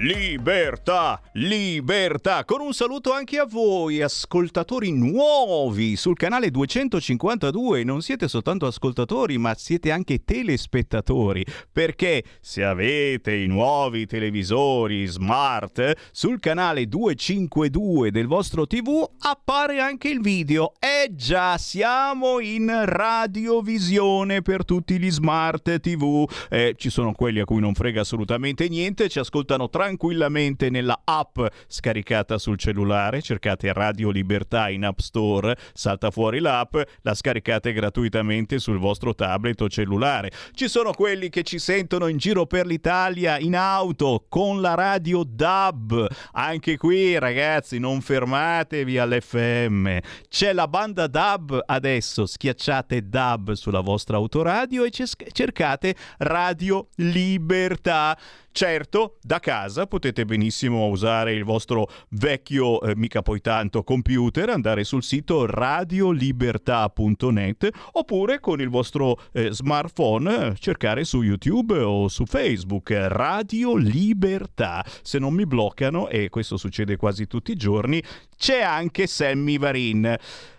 Libertà, libertà, con un saluto anche a voi, ascoltatori nuovi sul canale 252. Non siete soltanto ascoltatori, ma siete anche telespettatori, perché se avete i nuovi televisori smart, sul canale 252 del vostro TV appare anche il video. Eh già, siamo in radiovisione per tutti gli smart TV. Eh, ci sono quelli a cui non frega assolutamente niente, ci ascoltano tranquillamente nella app scaricata sul cellulare, cercate Radio Libertà in App Store, salta fuori l'app, la scaricate gratuitamente sul vostro tablet o cellulare. Ci sono quelli che ci sentono in giro per l'Italia in auto con la radio DAB. Anche qui ragazzi non fermatevi all'FM. C'è la banda DAB adesso, schiacciate DAB sulla vostra autoradio e cercate Radio Libertà. Certo, da casa potete benissimo usare il vostro vecchio, eh, mica poi tanto, computer, andare sul sito radiolibertà.net oppure con il vostro eh, smartphone cercare su YouTube o su Facebook Radio Libertà. Se non mi bloccano, e questo succede quasi tutti i giorni, c'è anche Sammy Varin.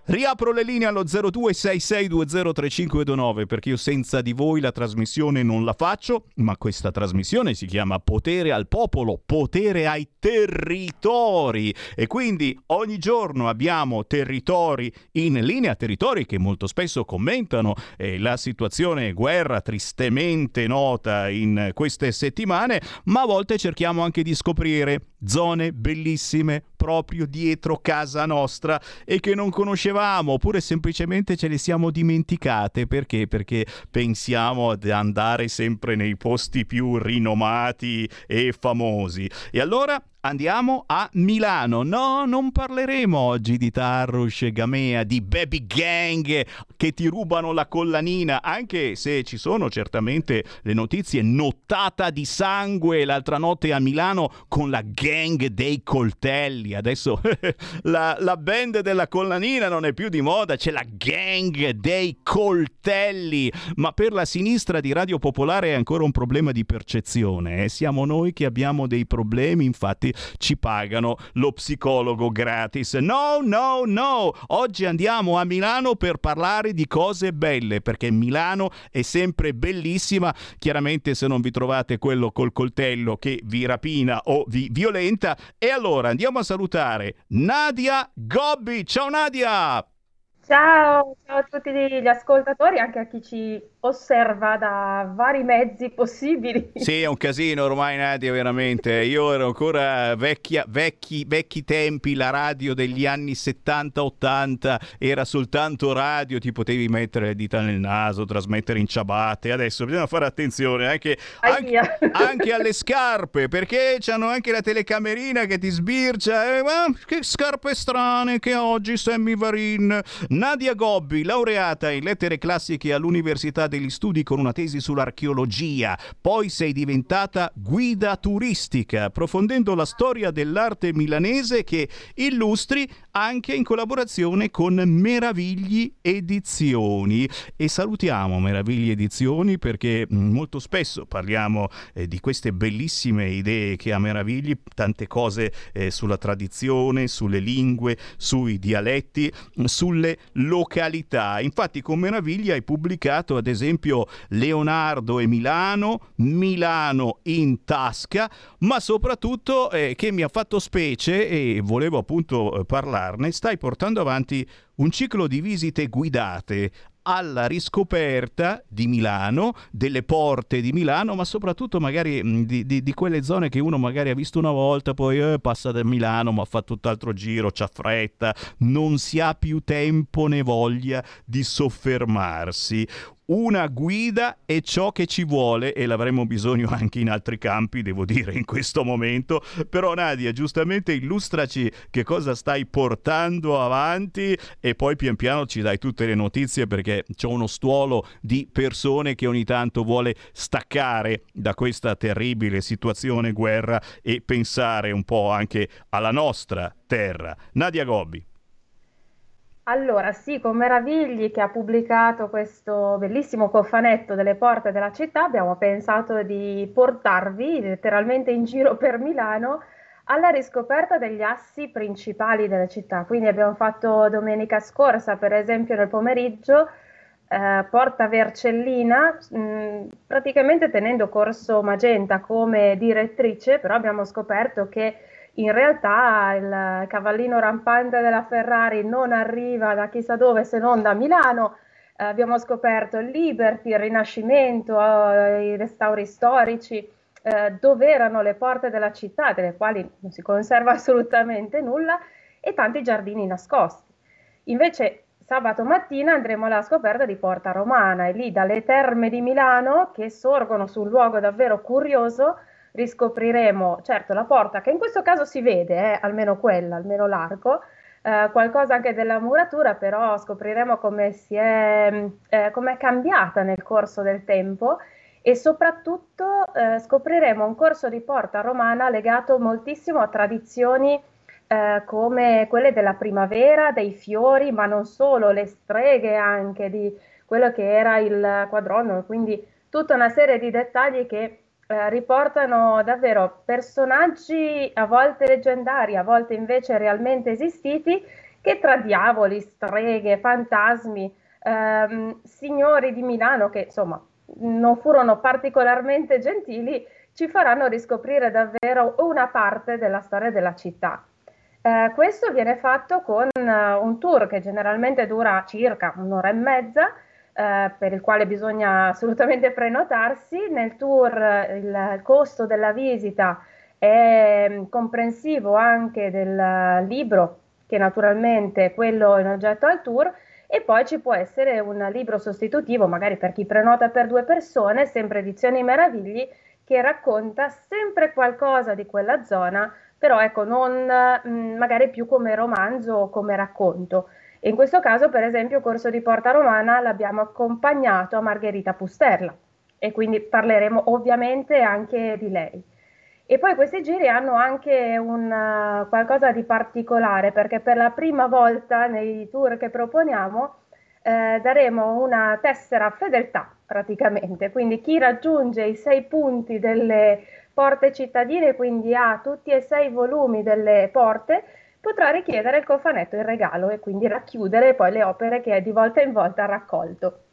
Riapro le linee allo 0266203529 perché io senza di voi la trasmissione non la faccio, ma questa trasmissione si chiama Potere al popolo, potere ai territori. E quindi ogni giorno abbiamo territori in linea, territori che molto spesso commentano eh, la situazione guerra tristemente nota in queste settimane, ma a volte cerchiamo anche di scoprire zone bellissime proprio dietro casa nostra e che non conoscevamo oppure semplicemente ce le siamo dimenticate perché? Perché pensiamo ad andare sempre nei posti più rinomati e famosi. E allora Andiamo a Milano. No, non parleremo oggi di Tarrush e Gamea, di baby gang che ti rubano la collanina, anche se ci sono certamente le notizie. Nottata di sangue l'altra notte a Milano con la gang dei coltelli. Adesso la, la band della collanina non è più di moda, c'è la gang dei coltelli. Ma per la sinistra di Radio Popolare è ancora un problema di percezione. Eh? Siamo noi che abbiamo dei problemi, infatti ci pagano lo psicologo gratis. No, no, no! Oggi andiamo a Milano per parlare di cose belle, perché Milano è sempre bellissima. Chiaramente se non vi trovate quello col coltello che vi rapina o vi violenta. E allora andiamo a salutare Nadia Gobbi. Ciao Nadia! Ciao, ciao a tutti gli ascoltatori, anche a chi ci osserva da vari mezzi possibili. Sì, è un casino ormai Nadia, veramente. Io ero ancora vecchia, vecchi, vecchi tempi, la radio degli anni 70-80 era soltanto radio, ti potevi mettere le dita nel naso, trasmettere in ciabatte. Adesso bisogna fare attenzione anche, anche, anche alle scarpe, perché c'hanno anche la telecamerina che ti sbircia. Eh, ma che scarpe strane che oggi Sammy Varin. Nadia Gobbi, laureata in lettere classiche all'Università degli Studi con una tesi sull'archeologia, poi sei diventata guida turistica, approfondendo la storia dell'arte milanese che illustri anche in collaborazione con Meravigli Edizioni. E salutiamo Meravigli Edizioni perché molto spesso parliamo eh, di queste bellissime idee che ha Meravigli, tante cose eh, sulla tradizione, sulle lingue, sui dialetti, sulle località. Infatti con Meraviglia hai pubblicato ad esempio Leonardo e Milano, Milano in tasca, ma soprattutto eh, che mi ha fatto specie e volevo appunto parlarne, stai portando avanti un ciclo di visite guidate alla riscoperta di Milano, delle porte di Milano, ma soprattutto magari mh, di, di, di, quelle zone che uno magari ha visto una volta, poi eh, passa da Milano, ma fa tutt'altro giro, c'ha fretta, non si ha più tempo né voglia di soffermarsi una guida è ciò che ci vuole e l'avremo bisogno anche in altri campi, devo dire, in questo momento. Però Nadia, giustamente illustraci che cosa stai portando avanti e poi pian piano ci dai tutte le notizie perché c'è uno stuolo di persone che ogni tanto vuole staccare da questa terribile situazione guerra e pensare un po' anche alla nostra terra. Nadia Gobbi. Allora, sì, con Meravigli che ha pubblicato questo bellissimo cofanetto delle porte della città, abbiamo pensato di portarvi letteralmente in giro per Milano alla riscoperta degli assi principali della città. Quindi abbiamo fatto domenica scorsa, per esempio, nel pomeriggio, eh, Porta Vercellina, mh, praticamente tenendo Corso Magenta come direttrice, però abbiamo scoperto che in realtà il cavallino rampante della Ferrari non arriva da chissà dove se non da Milano. Eh, abbiamo scoperto il Liberty, il Rinascimento, eh, i restauri storici, eh, dove erano le porte della città, delle quali non si conserva assolutamente nulla, e tanti giardini nascosti. Invece sabato mattina andremo alla scoperta di Porta Romana e lì dalle terme di Milano, che sorgono su un luogo davvero curioso, riscopriremo certo la porta che in questo caso si vede, eh, almeno quella, almeno l'arco, eh, qualcosa anche della muratura, però scopriremo come si è, eh, come è cambiata nel corso del tempo e soprattutto eh, scopriremo un corso di porta romana legato moltissimo a tradizioni eh, come quelle della primavera, dei fiori, ma non solo, le streghe anche di quello che era il quadrono, quindi tutta una serie di dettagli che eh, riportano davvero personaggi a volte leggendari, a volte invece realmente esistiti, che tra diavoli, streghe, fantasmi, ehm, signori di Milano, che insomma non furono particolarmente gentili, ci faranno riscoprire davvero una parte della storia della città. Eh, questo viene fatto con uh, un tour che generalmente dura circa un'ora e mezza, eh, per il quale bisogna assolutamente prenotarsi. Nel tour il, costo della visita è mm, comprensivo anche del libro, che naturalmente è quello in oggetto al tour, e poi ci può essere un libro sostitutivo, magari per chi prenota per due persone, sempre Edizioni Meravigli, che racconta sempre qualcosa di quella zona, però ecco, non mh, magari più come romanzo o come racconto. In questo caso, per esempio, Corso di Porta Romana l'abbiamo accompagnato a Margherita Pusterla e quindi parleremo ovviamente anche di lei. E poi questi giri hanno anche un, uh, qualcosa di particolare perché per la prima volta nei tour che proponiamo eh, daremo una tessera fedeltà praticamente, quindi chi raggiunge i sei punti delle porte cittadine, quindi ha tutti e sei i volumi delle porte, potrà richiedere il cofanetto in regalo e quindi racchiudere poi le opere che di volta in volta raccolto.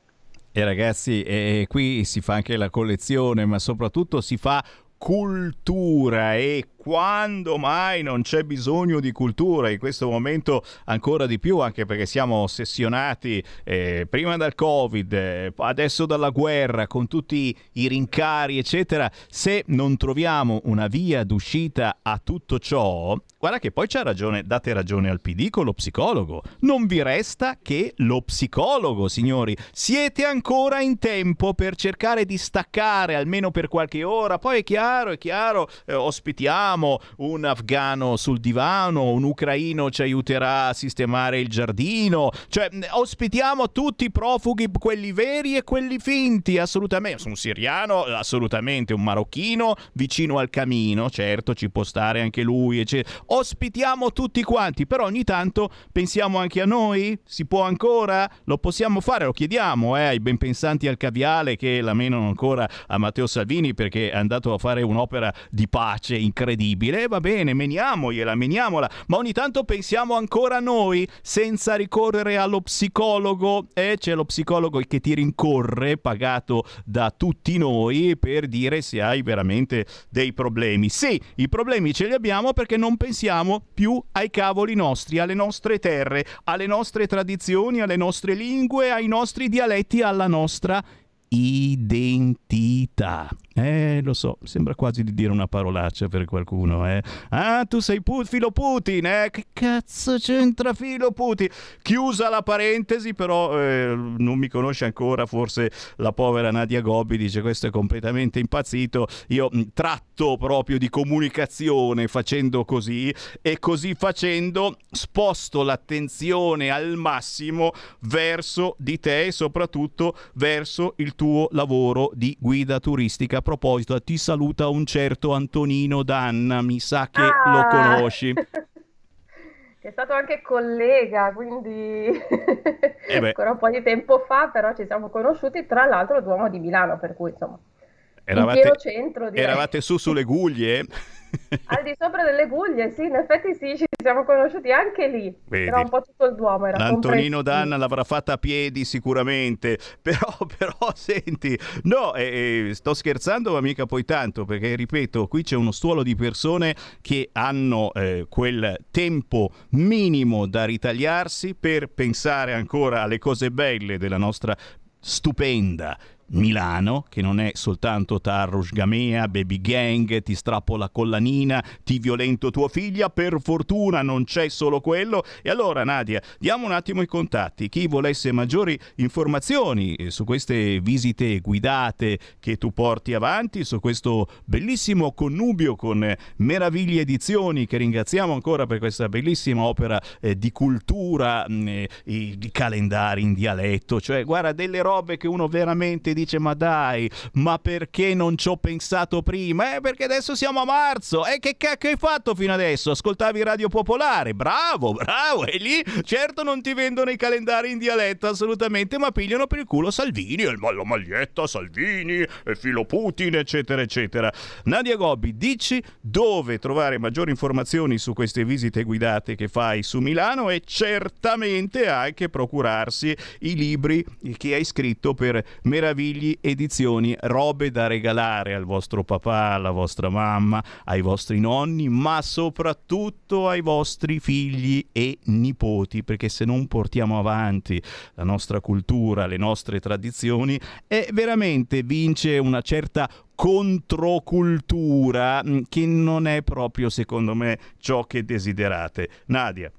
E ragazzi, eh, qui si fa anche la collezione, ma soprattutto si fa cultura e quando mai non c'è bisogno di cultura in questo momento ancora di più anche perché siamo ossessionati eh, prima dal covid eh, adesso dalla guerra con tutti i rincari eccetera. Se non troviamo una via d'uscita a tutto ciò guarda che poi c'ha ragione date ragione al PD con lo psicologo. Non vi resta che lo psicologo signori. Siete ancora in tempo per cercare di staccare almeno per qualche ora. Poi è chiaro è chiaro eh, ospitiamo un afgano sul divano, un ucraino ci aiuterà a sistemare il giardino, cioè ospitiamo tutti i profughi, quelli veri e quelli finti, assolutamente, un siriano, assolutamente, un marocchino vicino al camino, certo ci può stare anche lui, eccetera. ospitiamo tutti quanti, però ogni tanto pensiamo anche a noi, si può ancora, lo possiamo fare, lo chiediamo eh, ai ben pensanti al caviale che la menano ancora a Matteo Salvini perché è andato a fare un'opera di pace incredibile incredibile, va bene, meniamogliela, meniamola, ma ogni tanto pensiamo ancora a noi senza ricorrere allo psicologo, e eh? c'è lo psicologo che ti rincorre, pagato da tutti noi, per dire se hai veramente dei problemi. Sì, i problemi ce li abbiamo perché non pensiamo più ai cavoli nostri, alle nostre terre, alle nostre tradizioni, alle nostre lingue, ai nostri dialetti, alla nostra identità. Eh, lo so, sembra quasi di dire una parolaccia per qualcuno, eh. Ah, tu sei pu- filo Putin, eh? Che cazzo c'entra filo Putin? Chiusa la parentesi, però eh, non mi conosce ancora, forse la povera Nadia Gobbi dice questo è completamente impazzito. Io tratto proprio di comunicazione facendo così e così facendo sposto l'attenzione al massimo verso di te e soprattutto verso il tuo lavoro di guida turistica proposito, ti saluta un certo Antonino Danna, mi sa che Ah! lo conosci. È stato anche collega, quindi Eh ancora un po' di tempo fa, però ci siamo conosciuti, tra l'altro Duomo di Milano, per cui insomma, in eravate, centro eravate su sulle guglie? Al di sopra delle Guglie, sì, in effetti sì, ci siamo conosciuti anche lì. Vedi. Era un po' tutto il Duomo, era L'Antonino. Danna l'avrà fatta a piedi sicuramente, però, però senti, no, eh, eh, sto scherzando ma mica poi tanto, perché ripeto, qui c'è uno stuolo di persone che hanno eh, quel tempo minimo da ritagliarsi per pensare ancora alle cose belle della nostra stupenda Milano, che non è soltanto Tarrush Gamea, Baby Gang, ti strappo la collanina, ti violento tua figlia, per fortuna non c'è solo quello. E allora Nadia, diamo un attimo i contatti. Chi volesse maggiori informazioni eh, su queste visite guidate che tu porti avanti, su questo bellissimo connubio con Meraviglie Edizioni, che ringraziamo ancora per questa bellissima opera eh, di cultura, mh, eh, di calendari in dialetto, cioè guarda delle robe che uno veramente dice ma dai, ma perché non ci ho pensato prima? Eh perché adesso siamo a marzo, e che cacchio hai fatto fino adesso? Ascoltavi Radio Popolare, bravo, bravo, e lì certo non ti vendono i calendari in dialetto assolutamente, ma pigliano per il culo Salvini, e la maglietta Salvini, e filo Putin, eccetera, eccetera. Nadia Gobbi, dici dove trovare maggiori informazioni su queste visite guidate che fai su Milano e certamente anche procurarsi i libri che hai scritto per Meravigli Edizioni, robe da regalare al vostro papà, alla vostra mamma, ai vostri nonni, ma soprattutto ai vostri figli e nipoti, perché se non portiamo avanti la nostra cultura, le nostre tradizioni, e veramente vince una certa controcultura mh, che non è proprio secondo me ciò che desiderate. Nadia.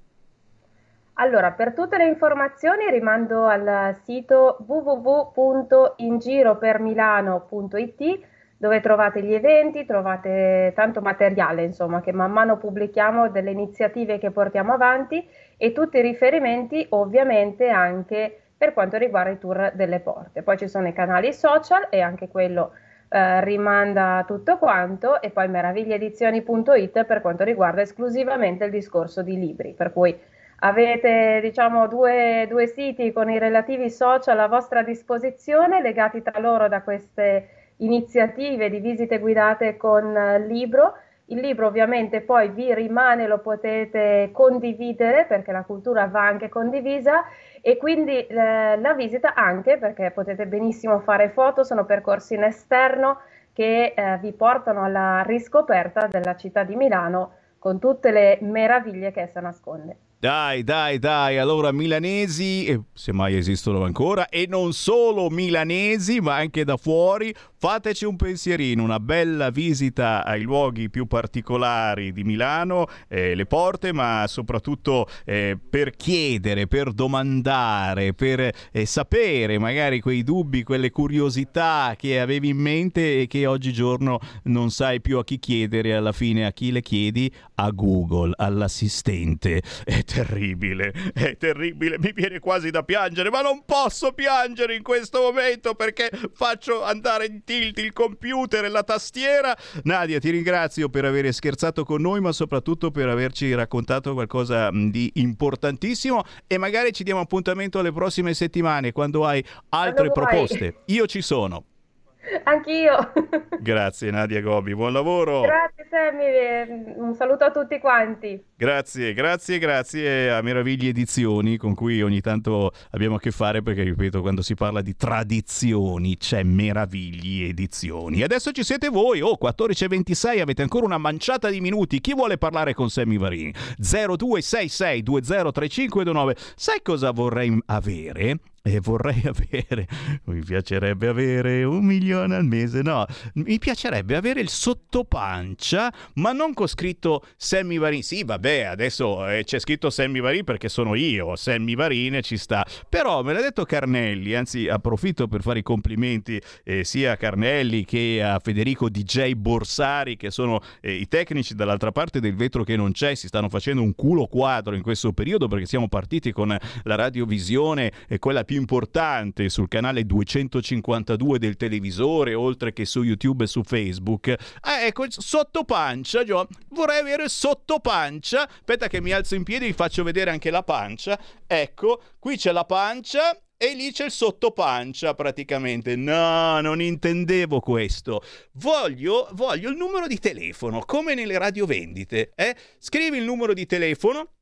Allora, per tutte le informazioni rimando al sito www.ingiropermilano.it dove trovate gli eventi, trovate tanto materiale, insomma, che man mano pubblichiamo delle iniziative che portiamo avanti e tutti i riferimenti ovviamente anche per quanto riguarda i tour delle porte. Poi ci sono i canali social e anche quello eh, rimanda tutto quanto e poi meravigliaedizioni.it per quanto riguarda esclusivamente il discorso di libri, per cui avete diciamo due, due siti con i relativi social a vostra disposizione legati tra loro da queste iniziative di visite guidate con eh, libro. Il libro ovviamente poi vi rimane, lo potete condividere perché la cultura va anche condivisa e quindi eh, la visita anche perché potete benissimo fare foto, sono percorsi in esterno che eh, vi portano alla riscoperta della città di Milano con tutte le meraviglie che essa nasconde. Dai, dai, dai, allora milanesi, e se esistono ancora, e non solo milanesi, ma anche da fuori, fateci un pensierino, una bella visita ai luoghi più particolari di Milano, eh, le porte, ma soprattutto eh, per chiedere, per domandare, per eh, sapere magari quei dubbi, quelle curiosità che avevi in mente e che oggigiorno non sai più a chi chiedere, alla fine a chi le chiedi? A Google, all'assistente. È terribile, è terribile, mi viene quasi da piangere, ma non posso piangere in questo momento perché faccio andare in tilt il computer e la tastiera. Nadia, ti ringrazio per aver scherzato con noi, ma soprattutto per averci raccontato qualcosa mh, di importantissimo e magari ci diamo appuntamento alle prossime settimane quando hai altre vuoi. proposte. Io ci sono. Anch'io. Grazie Nadia Gobi, buon lavoro. Grazie Sammy, un saluto a tutti quanti. Grazie, grazie, grazie a Meraviglie Edizioni con cui ogni tanto abbiamo a che fare perché, ripeto, quando si parla di tradizioni c'è Meravigli Edizioni. Adesso ci siete voi, oh, 14.26, avete ancora una manciata di minuti. Chi vuole parlare con Sammy Varini? 0266203529. Sai cosa vorrei avere? E vorrei avere, mi piacerebbe avere un milione al mese, no, mi piacerebbe avere il sottopancia, ma non con scritto Sammy Varin. Sì, vabbè, adesso eh, c'è scritto Sammy Varin perché sono io, Sammy Varin ci sta. Però me l'ha detto Carnelli, anzi approfitto per fare i complimenti eh, sia a Carnelli che a Federico DJ Borsari, che sono eh, i tecnici dall'altra parte del vetro che non c'è, si stanno facendo un culo quadro in questo periodo perché siamo partiti con la radiovisione, quella più importante sul canale 252 del televisore, oltre che su YouTube e su Facebook. Ah, ecco, sotto pancia, Gio. Vorrei avere sotto pancia. Aspetta che mi alzo in piedi e vi faccio vedere anche la pancia. Ecco, qui c'è la pancia e lì c'è il sottopancia praticamente. No, non intendevo questo. Voglio, voglio il numero di telefono, come nelle radiovendite. Eh? Scrivi il numero di telefono.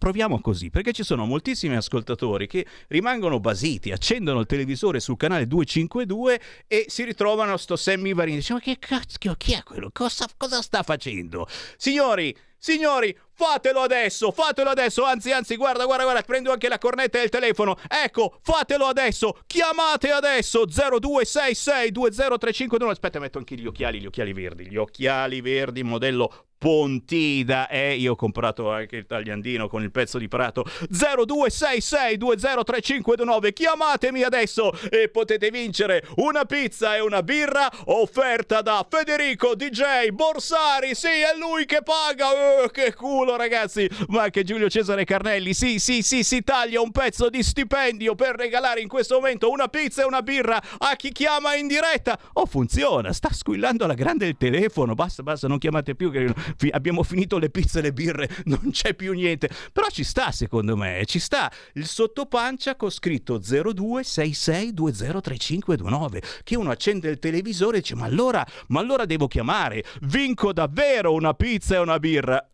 Proviamo così, perché ci sono moltissimi ascoltatori che rimangono basiti, accendono il televisore sul canale 252 e si ritrovano sto Sammy Varini. Dicono, ma che cazzo, chi è quello? Cosa, cosa sta facendo? Signori, signori, fatelo adesso, fatelo adesso, anzi, anzi, guarda, guarda, guarda, prendo anche la cornetta del telefono. Ecco, fatelo adesso, chiamate adesso 0266203529. Aspetta, metto anche gli occhiali, gli occhiali verdi, gli occhiali verdi modello Pontida. E io ho comprato anche il tagliandino con il pezzo di Prato. 0266203529 chiamatemi adesso e potete vincere una pizza e una birra offerta da Federico DJ Borsari. Sì è lui che paga. Oh, che culo ragazzi. Ma anche Giulio Cesare Carnelli sì sì sì si taglia un pezzo di stipendio per regalare in questo momento una pizza e una birra a chi chiama in diretta. Oh funziona sta squillando alla grande il telefono. Basta basta non chiamate più che abbiamo finito le pizze e le birre, non c'è più niente. Però ci sta secondo me, ci sta. Il sottopancia con scritto 0266203529 che uno accende il televisore e dice ma allora, ma allora devo chiamare, vinco davvero una pizza e una birra.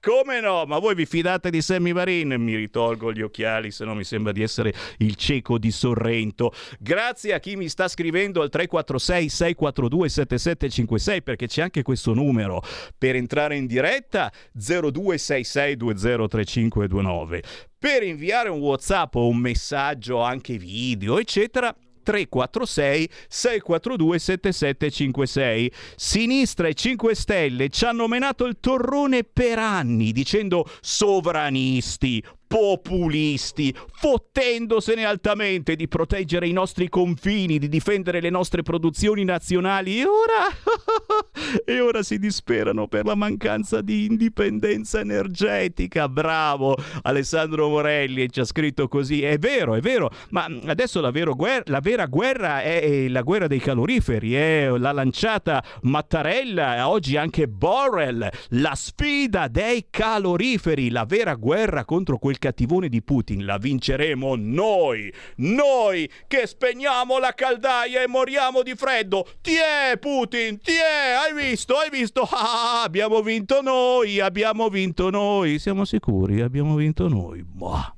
Come no? Ma voi vi fidate di Sammy Varin? Mi ritolgo gli occhiali, se no mi sembra di essere il cieco di Sorrento. Grazie a chi mi sta scrivendo al 346 642 7756 perché c'è anche questo numero per entrare in diretta 0266203529. Per inviare un WhatsApp o un messaggio, anche video, eccetera, 346 642 7756. Sinistra e 5 Stelle ci hanno menato il torrone per anni dicendo sovranisti, populisti, fottendosene altamente di proteggere i nostri confini, di difendere le nostre produzioni nazionali e ora e ora si disperano per la mancanza di indipendenza energetica. Bravo Alessandro Morelli ci ha scritto così. È vero, è vero, ma adesso la, guerra, la vera guerra è, è la guerra dei caloriferi, è la lanciata Mattarella, oggi anche Borrell, la sfida dei caloriferi, la vera guerra contro quel cattivone di Putin la vinceremo noi, noi che spegniamo la caldaia e moriamo di freddo. Tiè Putin, tiè, hai visto, hai visto? Ah, abbiamo vinto noi, abbiamo vinto noi, siamo sicuri, abbiamo vinto noi. Boh.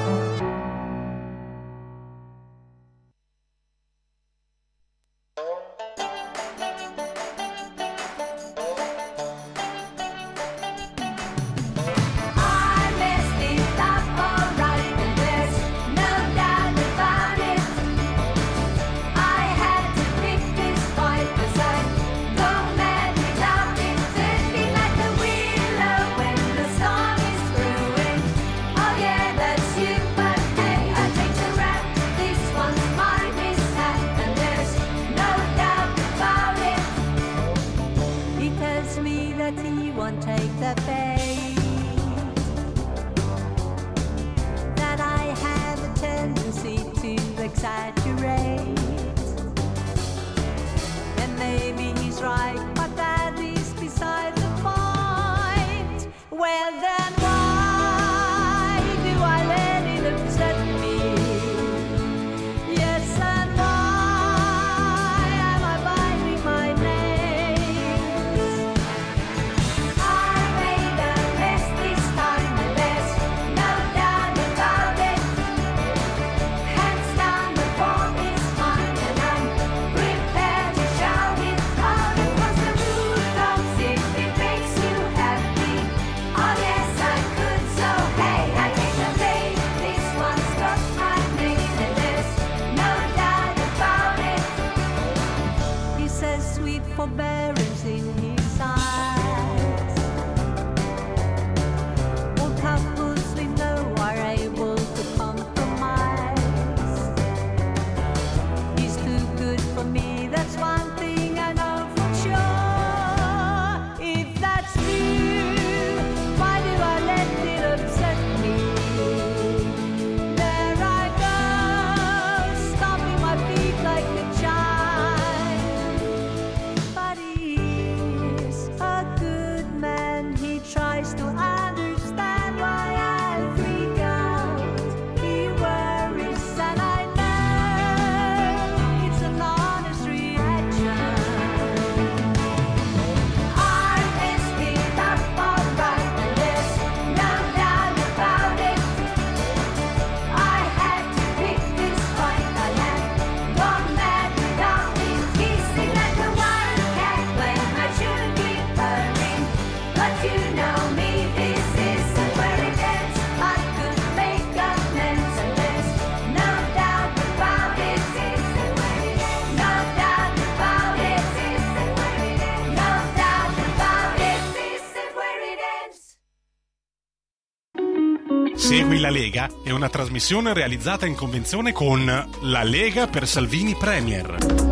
Una trasmissione realizzata in convenzione con La Lega per Salvini Premier.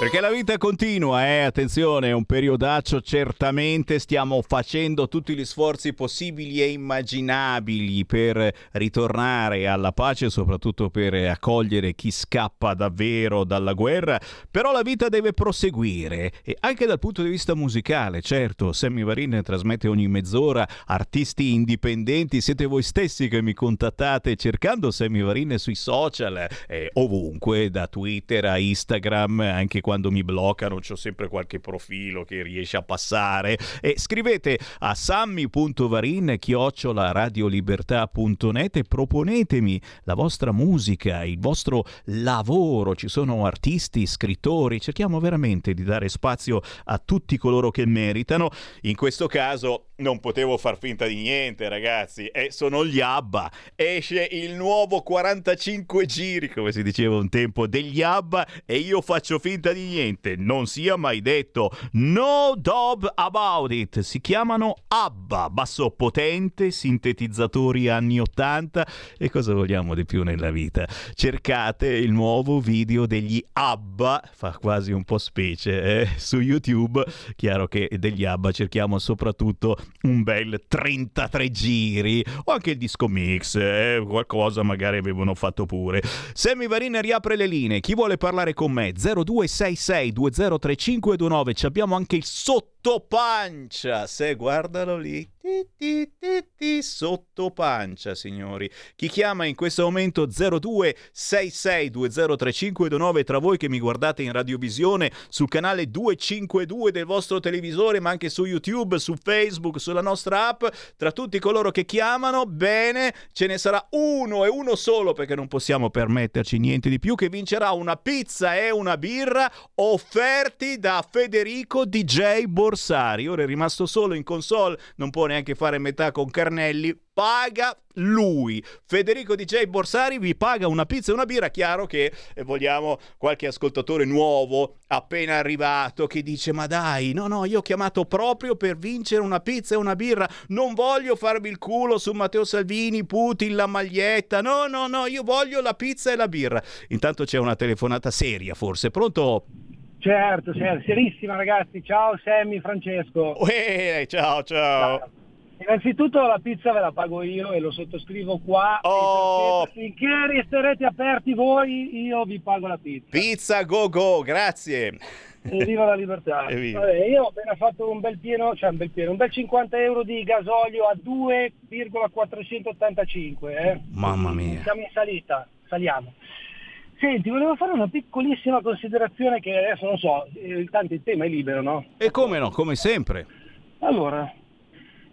Perché la vita continua, eh? Attenzione, è un periodaccio, certamente stiamo facendo tutti gli sforzi possibili e immaginabili per ritornare alla pace e soprattutto per accogliere chi scappa davvero dalla guerra, però la vita deve proseguire e anche dal punto di vista musicale, certo, Sammy Varin trasmette ogni mezz'ora artisti indipendenti, siete voi stessi che mi contattate cercando Sammy Varin sui social, eh, ovunque, da Twitter a Instagram, anche quando mi bloccano c'ho sempre qualche profilo che riesce a passare e scrivete a sammy.varin chiocciola radiolibertà.net e proponetemi la vostra musica, il vostro lavoro, ci sono artisti, scrittori, cerchiamo veramente di dare spazio a tutti coloro che meritano, in questo caso non potevo far finta di niente ragazzi, e sono gli ABBA, esce il nuovo 45 giri come si diceva un tempo degli ABBA e io faccio finta di niente, non sia mai detto. No dob about it, si chiamano ABBA, basso potente, sintetizzatori anni 80 e cosa vogliamo di più nella vita? Cercate il nuovo video degli ABBA, fa quasi un po' specie, eh, su YouTube, chiaro che degli ABBA cerchiamo soprattutto un bel 33 giri o anche il disco mix, eh, qualcosa magari avevano fatto pure. Sammy Varin riapre le linee, chi vuole parlare con me? 0266 203529, ci abbiamo anche il sottopancia, se guardalo lì, ti, ti, ti, ti, sottopancia signori. Chi chiama in questo momento 0266 203529 tra voi che mi guardate in radiovisione sul canale 252 del vostro televisore ma anche su YouTube, su Facebook, sulla nostra app, tra tutti coloro che chiamano, bene, ce ne sarà uno e uno solo perché non possiamo permetterci niente di più che vincerà una pizza e una birra offerti da Federico DJ Borsari. Ora è rimasto solo in console, non può neanche fare metà con Carnelli, paga lui. Federico DJ Borsari vi paga una pizza e una birra. Chiaro che eh, vogliamo qualche ascoltatore nuovo appena arrivato che dice: Ma dai, no, no, io ho chiamato proprio per vincere una pizza e una birra. Non voglio farvi il culo su Matteo Salvini, Putin, la maglietta. No, no, no, io voglio la pizza e la birra. Intanto c'è una telefonata seria, forse. Pronto? Certo, certo, serissima ragazzi. Ciao Sammy, Francesco. Uè, ciao, ciao. Innanzitutto la pizza ve la pago io e lo sottoscrivo qua. Oh. Finché resterete aperti voi, io vi pago la pizza. Pizza go go, grazie. E viva la libertà. Vabbè, io ho appena fatto un bel pieno, cioè un bel pieno, un bel 50 euro di gasolio a 2,485. Eh. Mamma mia. Siamo in salita, saliamo. Senti, volevo fare una piccolissima considerazione che adesso non so, eh, tanto il tema è libero, no? E come no, come sempre. Allora,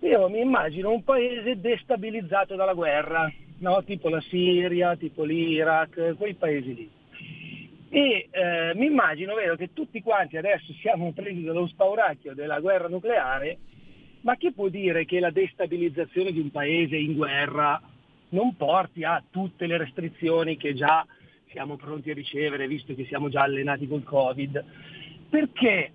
io mi immagino un paese destabilizzato dalla guerra, no? tipo la Siria, tipo l'Iraq, quei paesi lì. E eh, mi immagino, vero, che tutti quanti adesso siamo presi dallo spauracchio della guerra nucleare, ma chi può dire che la destabilizzazione di un paese in guerra non porti a tutte le restrizioni che già siamo pronti a ricevere, visto che siamo già allenati col Covid, perché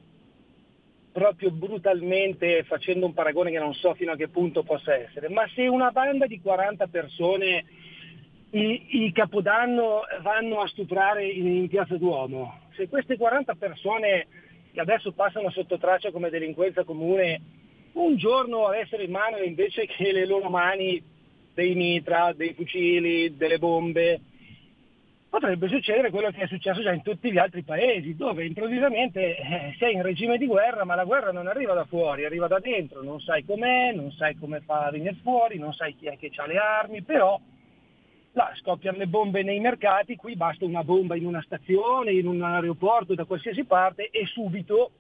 proprio brutalmente facendo un paragone che non so fino a che punto possa essere, ma se una banda di 40 persone i, i Capodanno vanno a stuprare in, in Piazza Duomo, se queste 40 persone che adesso passano sotto traccia come delinquenza comune, un giorno avessero in mano invece che le loro mani dei mitra, dei fucili, delle bombe, potrebbe succedere quello che è successo già in tutti gli altri paesi, dove improvvisamente eh, sei in regime di guerra, ma la guerra non arriva da fuori, arriva da dentro, non sai com'è, non sai come fa a venire fuori, non sai chi è che ha le armi, però là scoppiano le bombe nei mercati, qui basta una bomba in una stazione, in un aeroporto, da qualsiasi parte e subito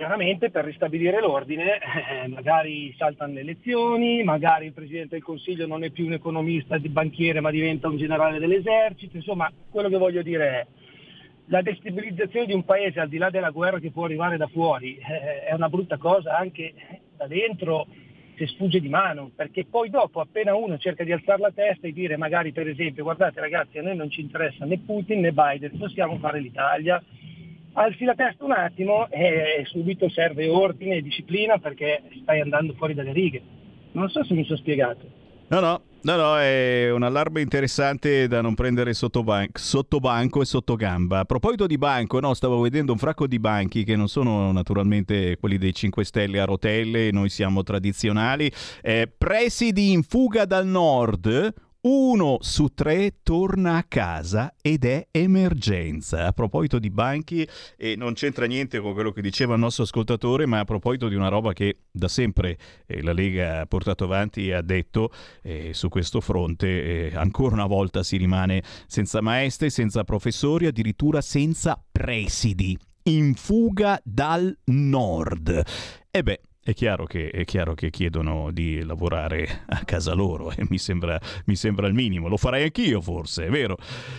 chiaramente per ristabilire l'ordine eh, magari saltano le elezioni, magari il Presidente del Consiglio non è più un economista di banchiere ma diventa un generale dell'esercito, insomma quello che voglio dire è la destabilizzazione di un paese al di là della guerra che può arrivare da fuori eh, è una brutta cosa anche da dentro se sfugge di mano, perché poi dopo appena uno cerca di alzare la testa e dire magari per esempio guardate ragazzi a noi non ci interessa né Putin né Biden, possiamo fare l'Italia, alzi la testa un attimo e subito serve ordine e disciplina perché stai andando fuori dalle righe. Non so se mi sono spiegato. No, no, no, no, è un allarme interessante da non prendere sotto, ban- sotto banco e sotto gamba. A proposito di banco, no, stavo vedendo un fracco di banchi che non sono naturalmente quelli dei 5 Stelle a rotelle, noi siamo tradizionali. Eh, presidi in fuga dal nord, uno su tre torna a casa ed è emergenza. A proposito di banchi, e non c'entra niente con quello che diceva il nostro ascoltatore, ma a proposito di una roba che da sempre eh, la Lega ha portato avanti e ha detto eh, su questo fronte, eh, ancora una volta si rimane senza maestri, senza professori, addirittura senza presidi. In fuga dal nord. E beh, è chiaro, che, è chiaro, che, chiedono di lavorare a casa loro e mi sembra, mi sembra, il minimo. Lo farei anch'io forse, è vero.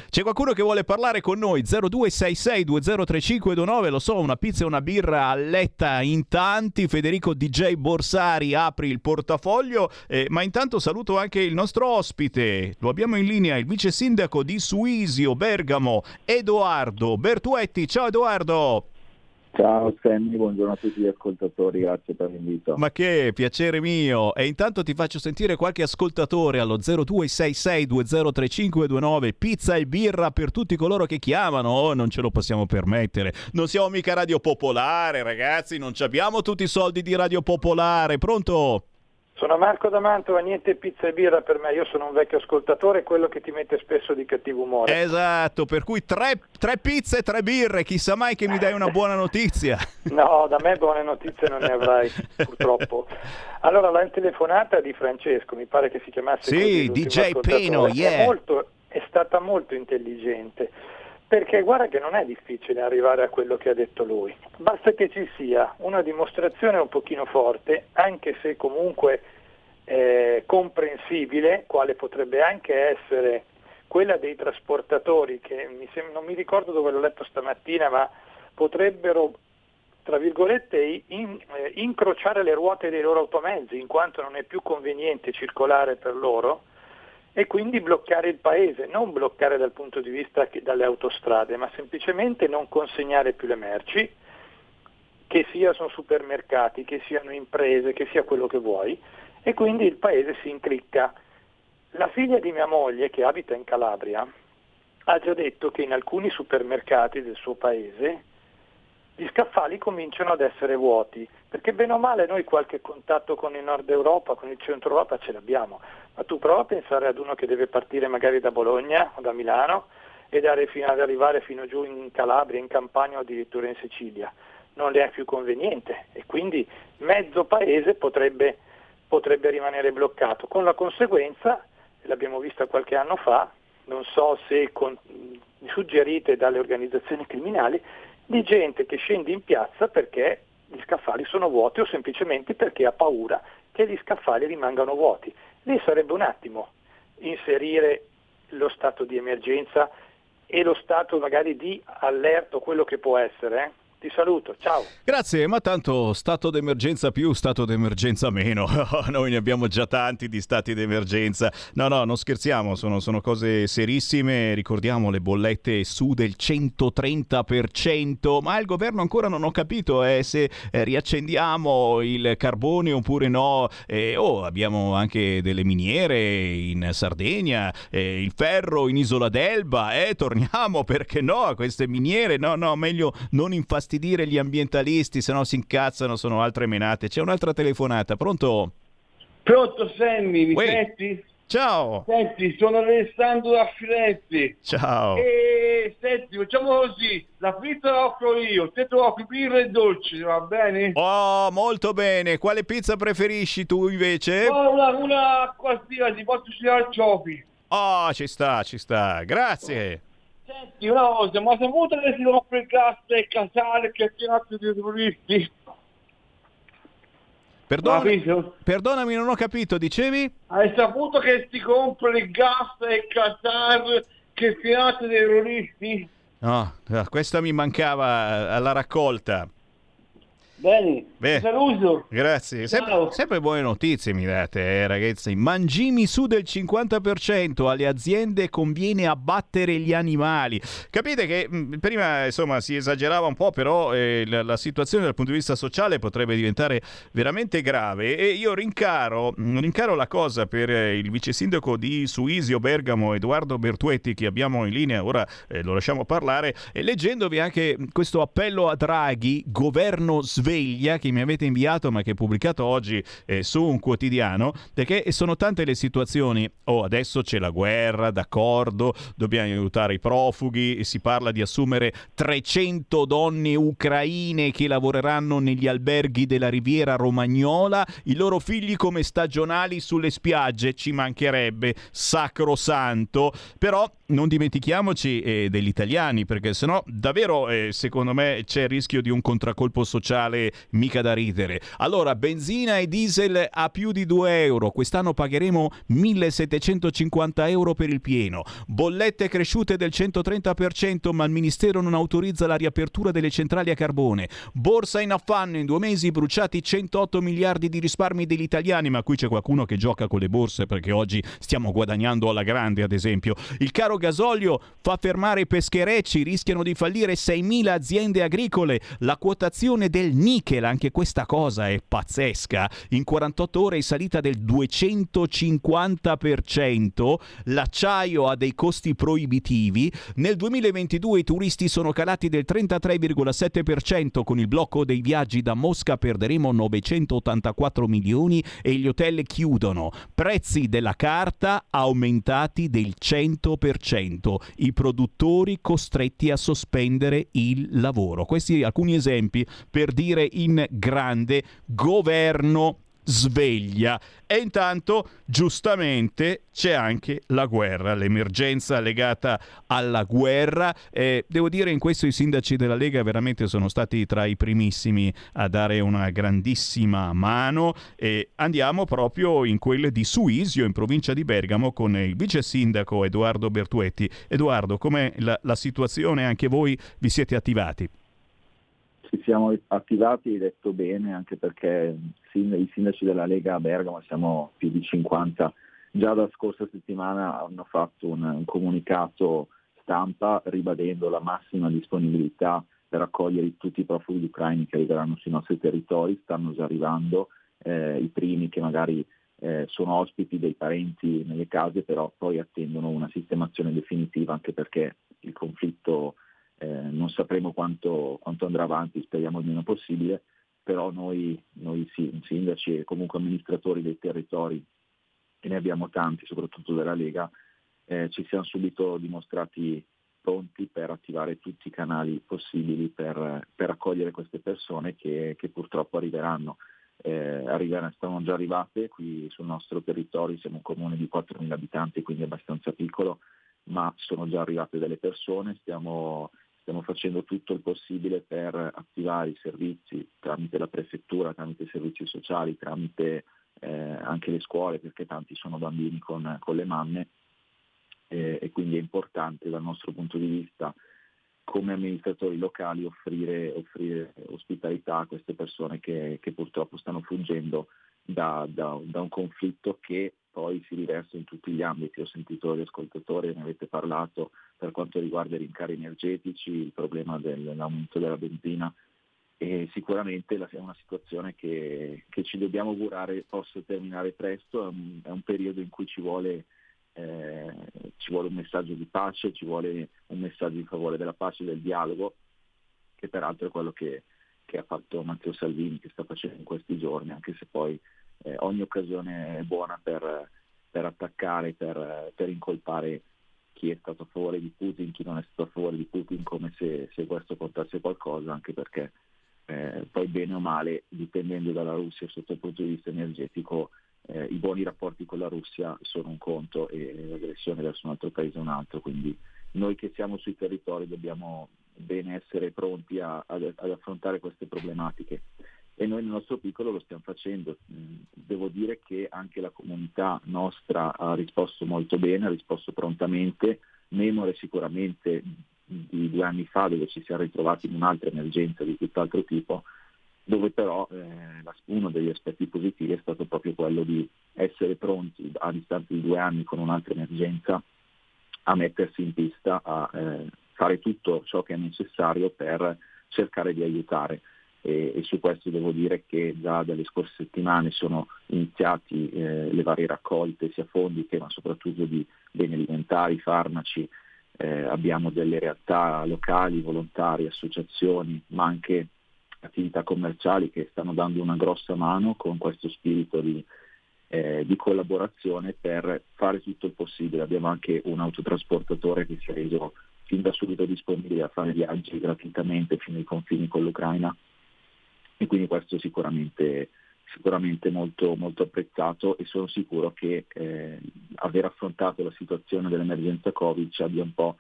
C'è qualcuno che vuole parlare con noi? 0266203529, lo so, una pizza e una birra a letta in tanti. Federico DJ Borsari apri il portafoglio, eh, ma intanto saluto anche il nostro ospite. Lo abbiamo in linea, il vice sindaco di Suisio, Bergamo, Edoardo Bertuetti. Ciao Edoardo! Ciao Sammy, buongiorno a tutti gli ascoltatori, grazie per l'invito. Ma che piacere mio! E intanto ti faccio sentire qualche ascoltatore allo 0266203529, pizza e birra per tutti coloro che chiamano, oh, non ce lo possiamo permettere. Non siamo mica Radio Popolare, ragazzi, non abbiamo tutti i soldi di Radio Popolare, pronto? Sono Marco da Mantova, niente pizza e birra per me, io sono un vecchio ascoltatore, quello che ti mette spesso di cattivo umore. Esatto, per cui tre, tre pizze e tre birre, chissà mai che mi dai una buona notizia. no, da me buone notizie non ne avrai, purtroppo. Allora, la telefonata di Francesco, mi pare che si chiamasse sì, così, DJ Pino, yeah. è, molto, è stata molto intelligente. Perché guarda che non è difficile arrivare a quello che ha detto lui, basta che ci sia una dimostrazione un pochino forte, anche se comunque eh, comprensibile, quale potrebbe anche essere quella dei trasportatori, che mi sem- non mi ricordo dove l'ho letto stamattina, ma potrebbero tra virgolette in, eh, incrociare le ruote dei loro automezzi, in quanto non è più conveniente circolare per loro, e quindi bloccare il paese, non bloccare dal punto di vista dalle autostrade, ma semplicemente non consegnare più le merci, che sia sono supermercati, che siano imprese, che sia quello che vuoi, e quindi il paese si incricca. La figlia di mia moglie, che abita in Calabria, ha già detto che in alcuni supermercati del suo paese gli scaffali cominciano ad essere vuoti, perché bene o male noi qualche contatto con il nord Europa, con il centro Europa ce l'abbiamo, ma tu prova a pensare ad uno che deve partire magari da Bologna o da Milano ed arrivare fino giù in Calabria, in Campania o addirittura in Sicilia. Non le è più conveniente e quindi mezzo paese potrebbe, potrebbe rimanere bloccato, con la conseguenza, l'abbiamo vista qualche anno fa, non so se con, suggerite dalle organizzazioni criminali, di gente che scende in piazza perché gli scaffali sono vuoti o semplicemente perché ha paura che gli scaffali rimangano vuoti. Lì sarebbe un attimo inserire lo stato di emergenza e lo stato magari di allerto, quello che può essere, eh? Ti saluto, ciao. Grazie, ma tanto stato d'emergenza più, stato d'emergenza meno. Noi ne abbiamo già tanti di stati d'emergenza. No, no, non scherziamo, sono, sono cose serissime. Ricordiamo le bollette su del 130%, ma il governo ancora non ho capito eh, se eh, riaccendiamo il carbone oppure no. Eh, oh, abbiamo anche delle miniere in Sardegna, eh, il ferro in Isola d'Elba. Eh, torniamo perché no a queste miniere? No, no, meglio non infastidire gli ambientalisti, se no si incazzano, sono altre menate. C'è un'altra telefonata, pronto? Pronto Sammy, mi Uè. senti? Ciao. Senti, sono Alessandro da Firenze. Ciao. E senti, facciamo così, la pizza la offro io, te trovi birra e dolce, va bene? Oh, molto bene. Quale pizza preferisci tu invece? Oh, una, una qualsiasi, posso usare cioffi. Oh, ci sta, ci sta. Grazie. Senti, una cosa, ma saputo che si rompe il gas e casale che è pieno di turisti? Perdona- Capito? perdonami, non ho capito, dicevi? Hai saputo che si compra il gas e casale che è pieno di terroristi? No, questa mi mancava alla raccolta. Bene, Beh, saluto. Grazie, sempre, sempre buone notizie mi date, eh, ragazzi. Mangimi su del 50%, alle aziende conviene abbattere gli animali. Capite che mh, prima insomma si esagerava un po', però eh, la, la situazione dal punto di vista sociale potrebbe diventare veramente grave e io rincaro, mh, rincaro la cosa per eh, il vice sindaco di Suisio Bergamo, Edoardo Bertuetti, che abbiamo in linea, ora eh, lo lasciamo parlare, e leggendovi anche questo appello a Draghi, governo sveglia, che mi avete inviato ma che è pubblicato oggi eh, su un quotidiano, perché sono tante le situazioni, oh adesso c'è la guerra, d'accordo, dobbiamo aiutare i profughi, si parla di assumere 300 donne ucraine che lavoreranno negli alberghi della riviera romagnola, i loro figli come stagionali sulle spiagge, ci mancherebbe, sacrosanto, però non dimentichiamoci eh, degli italiani, perché sennò davvero eh, secondo me c'è il rischio di un contraccolpo sociale mica da ridere. Allora, benzina e diesel a più di 2 euro, quest'anno pagheremo 1750 euro per il pieno, bollette cresciute del 130%, ma il Ministero non autorizza la riapertura delle centrali a carbone, borsa in affanno, in due mesi bruciati 108 miliardi di risparmi degli italiani, ma qui c'è qualcuno che gioca con le borse perché oggi stiamo guadagnando alla grande, ad esempio. Il caro gasolio fa fermare i pescherecci, rischiano di fallire 6.000 aziende agricole, la quotazione del nickel, anche questa cosa è pazzesca, in 48 ore è salita del 250%, l'acciaio ha dei costi proibitivi, nel 2022 i turisti sono calati del 33,7%, con il blocco dei viaggi da Mosca perderemo 984 milioni e gli hotel chiudono, prezzi della carta aumentati del 100%, i produttori costretti a sospendere il lavoro. Questi alcuni esempi per dire in grande governo sveglia e intanto giustamente c'è anche la guerra, l'emergenza legata alla guerra. Eh, devo dire in questo i sindaci della Lega veramente sono stati tra i primissimi a dare una grandissima mano e andiamo proprio in quelle di Suisio in provincia di Bergamo con il vice sindaco Edoardo Bertuetti. Edoardo, com'è la, la situazione? Anche voi vi siete attivati? Ci siamo attivati, hai detto bene, anche perché sin- i sindaci della Lega a Bergamo, siamo più di 50, già la scorsa settimana hanno fatto un, un comunicato stampa ribadendo la massima disponibilità per accogliere tutti i profughi ucraini che arriveranno sui nostri territori, stanno già arrivando, eh, i primi che magari eh, sono ospiti dei parenti nelle case, però poi attendono una sistemazione definitiva anche perché il conflitto eh, non sapremo quanto, quanto, andrà avanti, speriamo il meno possibile, però noi, noi sindaci e comunque amministratori dei territori, e ne abbiamo tanti, soprattutto della Lega, eh, ci siamo subito dimostrati pronti per attivare tutti i canali possibili per, per accogliere queste persone che, che purtroppo arriveranno. Eh, arriveranno. Stanno già arrivate qui sul nostro territorio, siamo un comune di 4.000 abitanti, quindi abbastanza piccolo, ma sono già arrivate delle persone, stiamo stiamo facendo tutto il possibile per attivare i servizi tramite la prefettura, tramite i servizi sociali, tramite eh, anche le scuole, perché tanti sono bambini con, con le mamme. Eh, e quindi è importante dal nostro punto di vista come amministratori locali offrire, offrire ospitalità a queste persone che, che purtroppo stanno fuggendo da, da- da un conflitto che poi si riversa in tutti gli ambiti. Ho sentito gli ascoltatori, ne avete parlato per quanto riguarda i rincari energetici, il problema dell'aumento della benzina e sicuramente è una situazione che, che ci dobbiamo augurare possa terminare presto, è un, è un periodo in cui ci vuole, eh, ci vuole un messaggio di pace, ci vuole un messaggio in favore della pace del dialogo, che peraltro è quello che, che ha fatto Matteo Salvini, che sta facendo in questi giorni, anche se poi eh, ogni occasione è buona per, per attaccare, per, per incolpare chi è stato a favore di Putin, chi non è stato a favore di Putin, come se, se questo contasse qualcosa, anche perché eh, poi bene o male, dipendendo dalla Russia sotto il punto di vista energetico, eh, i buoni rapporti con la Russia sono un conto e l'aggressione verso un altro paese è un altro, quindi noi che siamo sui territori dobbiamo bene essere pronti a- ad, ad affrontare queste problematiche e noi nel nostro piccolo lo stiamo facendo. Mm, Devo dire che anche la comunità nostra ha risposto molto bene, ha risposto prontamente, memore sicuramente di due anni fa dove ci siamo ritrovati in un'altra emergenza di tutt'altro tipo, dove però eh, uno degli aspetti positivi è stato proprio quello di essere pronti a distanza di due anni con un'altra emergenza a mettersi in pista, a eh, fare tutto ciò che è necessario per cercare di aiutare. E, e su questo devo dire che già dalle scorse settimane sono iniziati eh, le varie raccolte sia fondi che ma soprattutto di beni alimentari, farmaci, eh, abbiamo delle realtà locali, volontari, associazioni, ma anche attività commerciali che stanno dando una grossa mano con questo spirito di, eh, di collaborazione per fare tutto il possibile. Abbiamo anche un autotrasportatore che si è reso fin da subito disponibile a fare viaggi gratuitamente fino ai confini con l'Ucraina. E quindi questo sicuramente, sicuramente molto, molto apprezzato e sono sicuro che eh, aver affrontato la situazione dell'emergenza Covid ci abbia un po'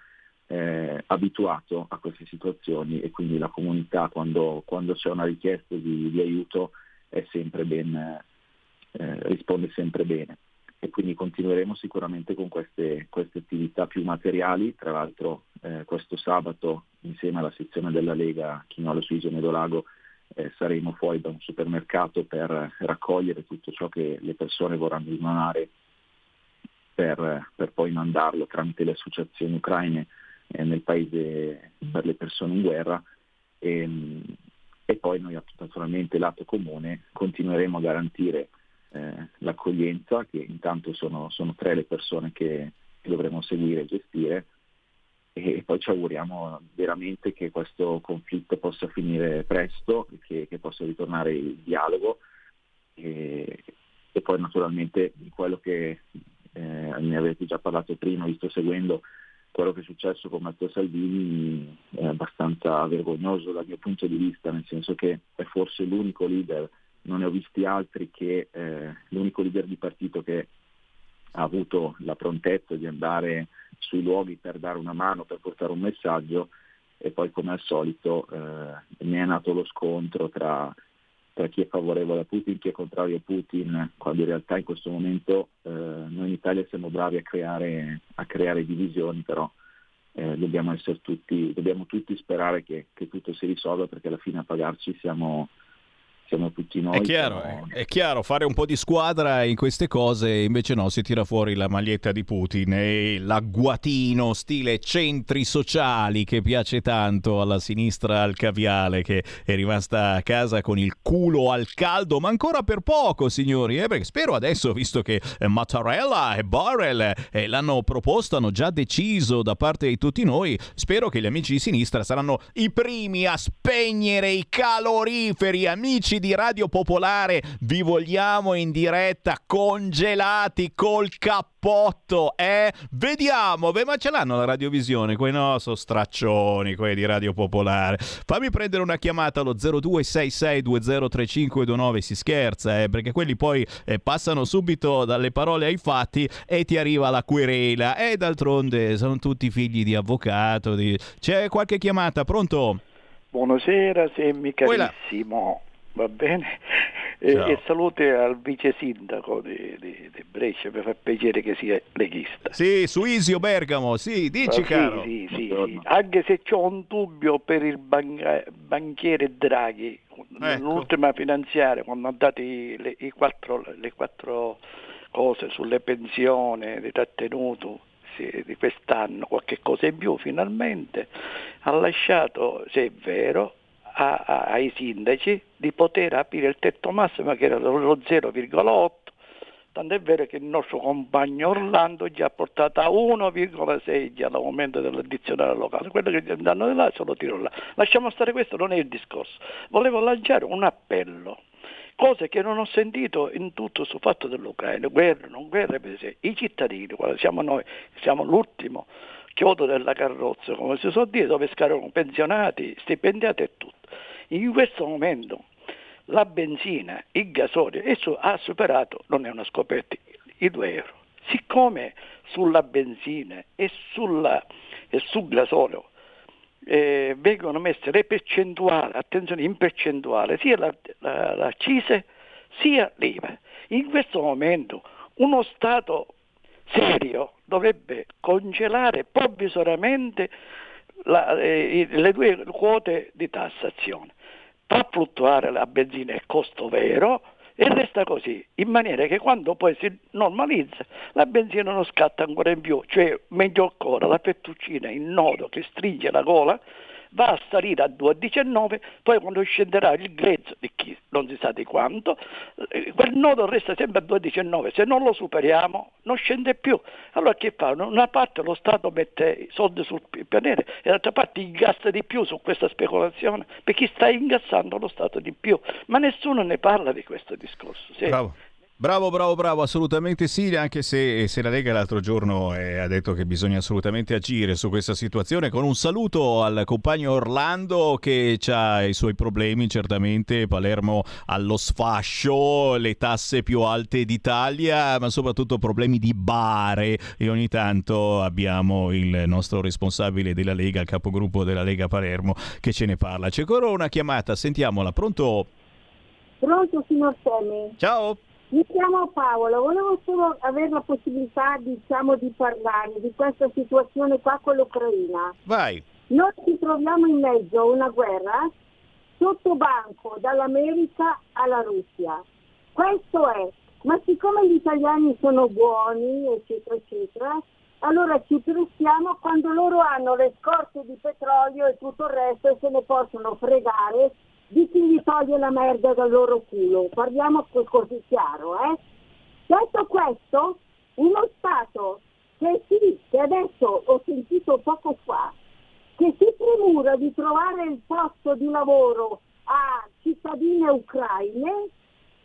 eh, abituato a queste situazioni e quindi la comunità quando, quando c'è una richiesta di, di aiuto sempre ben, eh, risponde sempre bene e quindi continueremo sicuramente con queste, queste attività più materiali, tra l'altro eh, questo sabato insieme alla sezione della Lega Chinolo su Isola Medolago eh, saremo fuori da un supermercato per raccogliere tutto ciò che le persone vorranno donare per, per poi mandarlo tramite le associazioni ucraine eh, nel paese per le persone in guerra. E, e poi noi naturalmente lato comune continueremo a garantire eh, l'accoglienza che intanto sono, sono tre le persone che, che dovremo seguire e gestire. E poi ci auguriamo veramente che questo conflitto possa finire presto, che, che possa ritornare il dialogo. E, e poi naturalmente quello che eh, ne avete già parlato prima, vi sto seguendo quello che è successo con Matteo Salvini è abbastanza vergognoso dal mio punto di vista, nel senso che è forse l'unico leader, non ne ho visti altri che eh, l'unico leader di partito che ha avuto la prontezza di andare sui luoghi per dare una mano, per portare un messaggio e poi come al solito eh, ne è nato lo scontro tra, tra chi è favorevole a Putin chi è contrario a Putin, quando in realtà in questo momento eh, noi in Italia siamo bravi a creare, a creare divisioni, però eh, dobbiamo, tutti, dobbiamo tutti sperare che, che tutto si risolva perché alla fine a pagarci siamo, siamo tutti noi. È chiaro, siamo- è chiaro, fare un po' di squadra in queste cose, invece no, si tira fuori la maglietta di Putin e l'agguatino stile centri sociali che piace tanto alla sinistra al caviale che è rimasta a casa con il culo al caldo, ma ancora per poco signori, eh, perché spero adesso, visto che Mattarella e Borrell eh, l'hanno proposto, hanno già deciso da parte di tutti noi, spero che gli amici di sinistra saranno i primi a spegnere i caloriferi, amici di Radio Popolare, vi vogliamo in diretta congelati col cappotto, eh? Vediamo, ma ce l'hanno la radiovisione, quei no, sono straccioni, quelli di Radio Popolare. Fammi prendere una chiamata allo 0266203529, si scherza, eh, perché quelli poi eh, passano subito dalle parole ai fatti e ti arriva la querela. E d'altronde sono tutti figli di avvocato. di- C'è qualche chiamata, pronto? Buonasera, Semmi Quella- carissimo. Va bene? E, e saluti al vice sindaco di, di- di Brescia, mi fa piacere che sia leghista. Sì, Suisio Bergamo, sì, dici Ah, caro. Sì, sì, sì, sì. Anche se ho un dubbio per il banca- banchiere Draghi, Ecco. nell'ultima finanziaria, quando ha dato i, le, i quattro, le quattro cose sulle pensioni di trattenuto di quest'anno, qualche cosa in più finalmente, ha lasciato, se è vero, a- ai sindaci di poter aprire il tetto massimo che era lo 0,8 Tanto è vero che il nostro compagno Orlando già ha portato a 1,6 già dal momento dell'addizionale locale. Quello che danno di là se lo tiro là. Lasciamo stare questo, non è il discorso. Volevo lanciare un appello, cose che non ho sentito in tutto sul fatto dell'Ucraina, guerra, non guerra, i cittadini, quando siamo noi, siamo l'ultimo chiodo della carrozza, come si suol dire, dove scaricano pensionati, stipendiati e tutto. In questo momento la benzina, il gasolio su- ha superato, non è una scoperta, i 2 euro. Siccome sulla benzina e, sulla, e sul gasolio eh, vengono messe le percentuali, attenzione in percentuale, sia la, la, l'accise sia l'IVA. In questo momento uno Stato serio dovrebbe congelare provvisoriamente la- eh, le due quote di tassazione fa fluttuare la benzina il costo vero e resta così, in maniera che quando poi si normalizza la benzina non scatta ancora in più, cioè meglio ancora la fettuccina in nodo che stringe la gola va a salire a 2,19, poi quando scenderà il grezzo di chi non si sa di quanto, eh, quel nodo resta sempre a 2,19, se non lo superiamo non scende più. Allora che fa? Una parte lo Stato mette i soldi sul pi- pianeta e dall'altra parte ingassa di più su questa speculazione, perché sta ingassando lo Stato di più, ma nessuno ne parla di questo discorso. Sì. Bravo. Bravo, bravo, assolutamente sì, anche se, se la Lega l'altro giorno eh, ha detto che bisogna assolutamente agire su questa situazione con un saluto al compagno Orlando che ha i suoi problemi certamente, Palermo allo sfascio, le tasse più alte d'Italia, ma soprattutto problemi di bare e ogni tanto abbiamo il nostro responsabile della Lega, il capogruppo della Lega Palermo che ce ne parla. C'è ancora una chiamata, sentiamola, pronto? Pronto signor Semi? Ciao. Mi chiamo Paola, volevo solo avere la possibilità diciamo, di parlare di questa situazione qua con l'Ucraina. Vai. Noi ci troviamo in mezzo a una guerra sotto banco dall'America alla Russia. Questo è, ma siccome gli italiani sono buoni, eccetera, eccetera, allora ci prestiamo quando loro hanno le scorte di petrolio e tutto il resto e se ne possono fregare di chi gli toglie la merda dal loro culo. Parliamo co- così chiaro, eh? Detto questo, uno Stato che sì, che adesso ho sentito poco fa, che si premura di trovare il posto di lavoro a cittadine ucraine,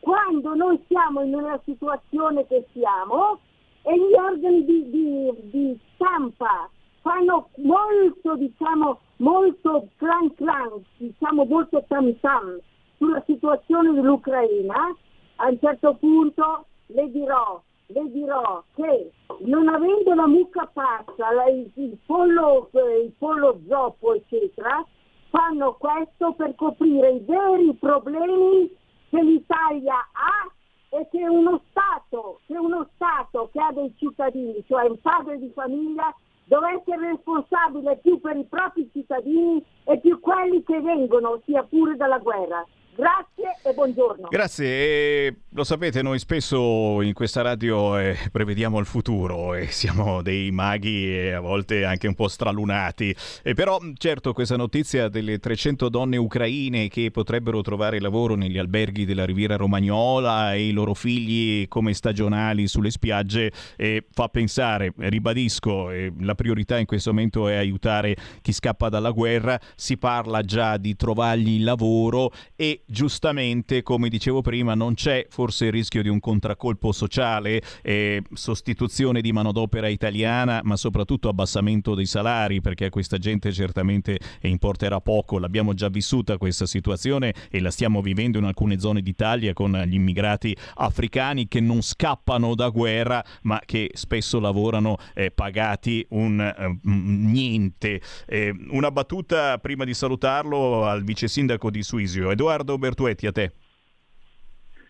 quando noi siamo in una situazione che siamo e gli organi di, di- di stampa fanno molto, diciamo, molto clan clan, diciamo molto tam tam sulla situazione dell'Ucraina, a un certo punto le dirò, le dirò che non avendo la mucca pazza, il, il pollo, il pollo zoppo, eccetera, fanno questo per coprire i veri problemi che l'Italia ha e che uno Stato, che uno Stato che ha dei cittadini, cioè un padre di famiglia, deve essere responsabile più per i propri cittadini e più quelli che vengono, sia pure dalla guerra. Grazie e buongiorno. Grazie, e lo sapete, noi spesso in questa radio eh, prevediamo il futuro e siamo dei maghi e a volte anche un po' stralunati. E però, certo, questa notizia delle 300 donne ucraine che potrebbero trovare lavoro negli alberghi della Riviera Romagnola e i loro figli come stagionali sulle spiagge eh, fa pensare, ribadisco, eh, la priorità in questo momento è aiutare chi scappa dalla guerra, si parla già di trovargli lavoro e giustamente, come dicevo prima, non c'è forse il rischio di un contraccolpo sociale, eh, sostituzione di manodopera italiana, ma soprattutto abbassamento dei salari, perché a questa gente certamente importerà poco. L'abbiamo già vissuta questa situazione e la stiamo vivendo in alcune zone d'Italia con gli immigrati africani che non scappano da guerra, ma che spesso lavorano eh, pagati un eh, niente. Eh, una battuta prima di salutarlo al vice sindaco di Suisio, Edoardo Bertuetti, a te.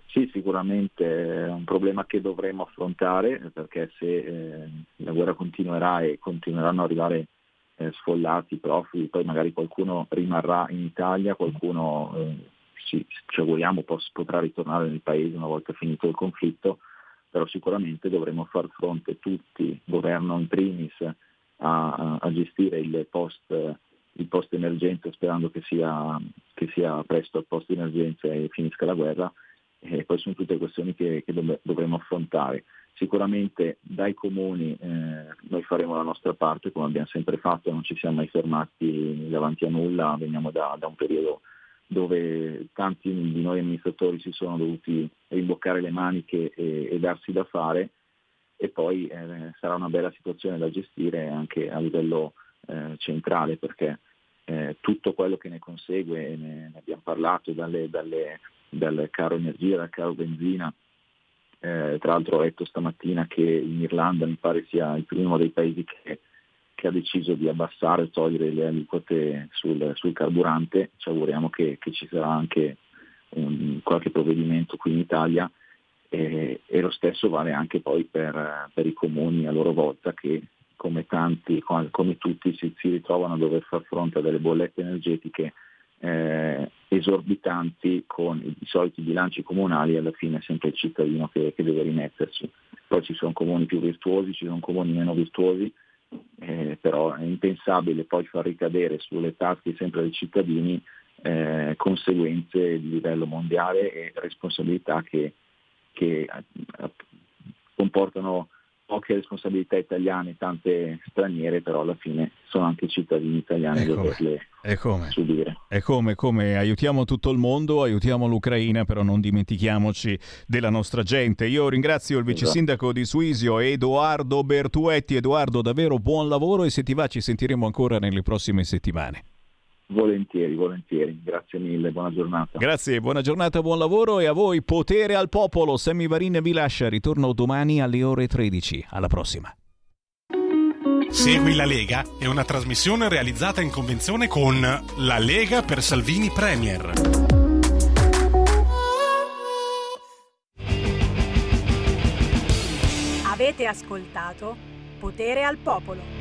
Sì, sicuramente è un problema che dovremo affrontare perché se eh, la guerra continuerà e continueranno ad arrivare eh, sfollati, profughi, poi magari qualcuno rimarrà in Italia, qualcuno eh, ci, ci auguriamo pos- potrà ritornare nel paese una volta finito il conflitto, però sicuramente dovremo far fronte tutti, governo in primis, a, a gestire il post, il post emergenza sperando che sia, che sia presto il post emergenza e finisca la guerra e poi sono tutte questioni che, che dov- dovremo affrontare. Sicuramente dai comuni eh, noi faremo la nostra parte come abbiamo sempre fatto, non ci siamo mai fermati davanti a nulla, veniamo da, da un periodo dove tanti di noi amministratori si sono dovuti rimboccare le maniche e, e darsi da fare e poi eh, sarà una bella situazione da gestire anche a livello eh, centrale perché eh, tutto quello che ne consegue, ne, ne abbiamo parlato dalle, dalle, dal caro energia, dal caro benzina, eh, tra l'altro ho letto stamattina che in Irlanda mi pare sia il primo dei paesi che, che ha deciso di abbassare e togliere le aliquote sul, sul carburante, ci auguriamo che, che ci sarà anche un, qualche provvedimento qui in Italia. E, e, lo stesso vale anche poi per, per, i comuni a loro volta che come tanti, come, tutti si, si, ritrovano a dover far fronte a delle bollette energetiche eh, esorbitanti con i soliti bilanci comunali, alla fine è sempre il cittadino che, che, deve rimetterci. Poi ci sono comuni più virtuosi, ci sono comuni meno virtuosi, eh, però è impensabile poi far ricadere sulle tasche sempre dei cittadini eh, conseguenze di livello mondiale e responsabilità che, che eh, comportano poche responsabilità italiane, tante straniere, però alla fine sono anche cittadini italiani a doverle e come? subire. E come, come aiutiamo tutto il mondo, aiutiamo l'Ucraina, però non dimentichiamoci della nostra gente. Io ringrazio il vice Esatto. sindaco di Suisio, Edoardo Bertuetti. Edoardo, davvero buon lavoro e se ti va ci sentiremo ancora nelle prossime settimane. Volentieri, volentieri. Grazie mille, buona giornata. Grazie, buona giornata, buon lavoro e a voi potere al popolo. Sammy Varin vi lascia, ritorno domani alle ore 13. Alla prossima. Segui la Lega è una trasmissione realizzata in convenzione con La Lega per Salvini Premier. Avete ascoltato Potere al Popolo.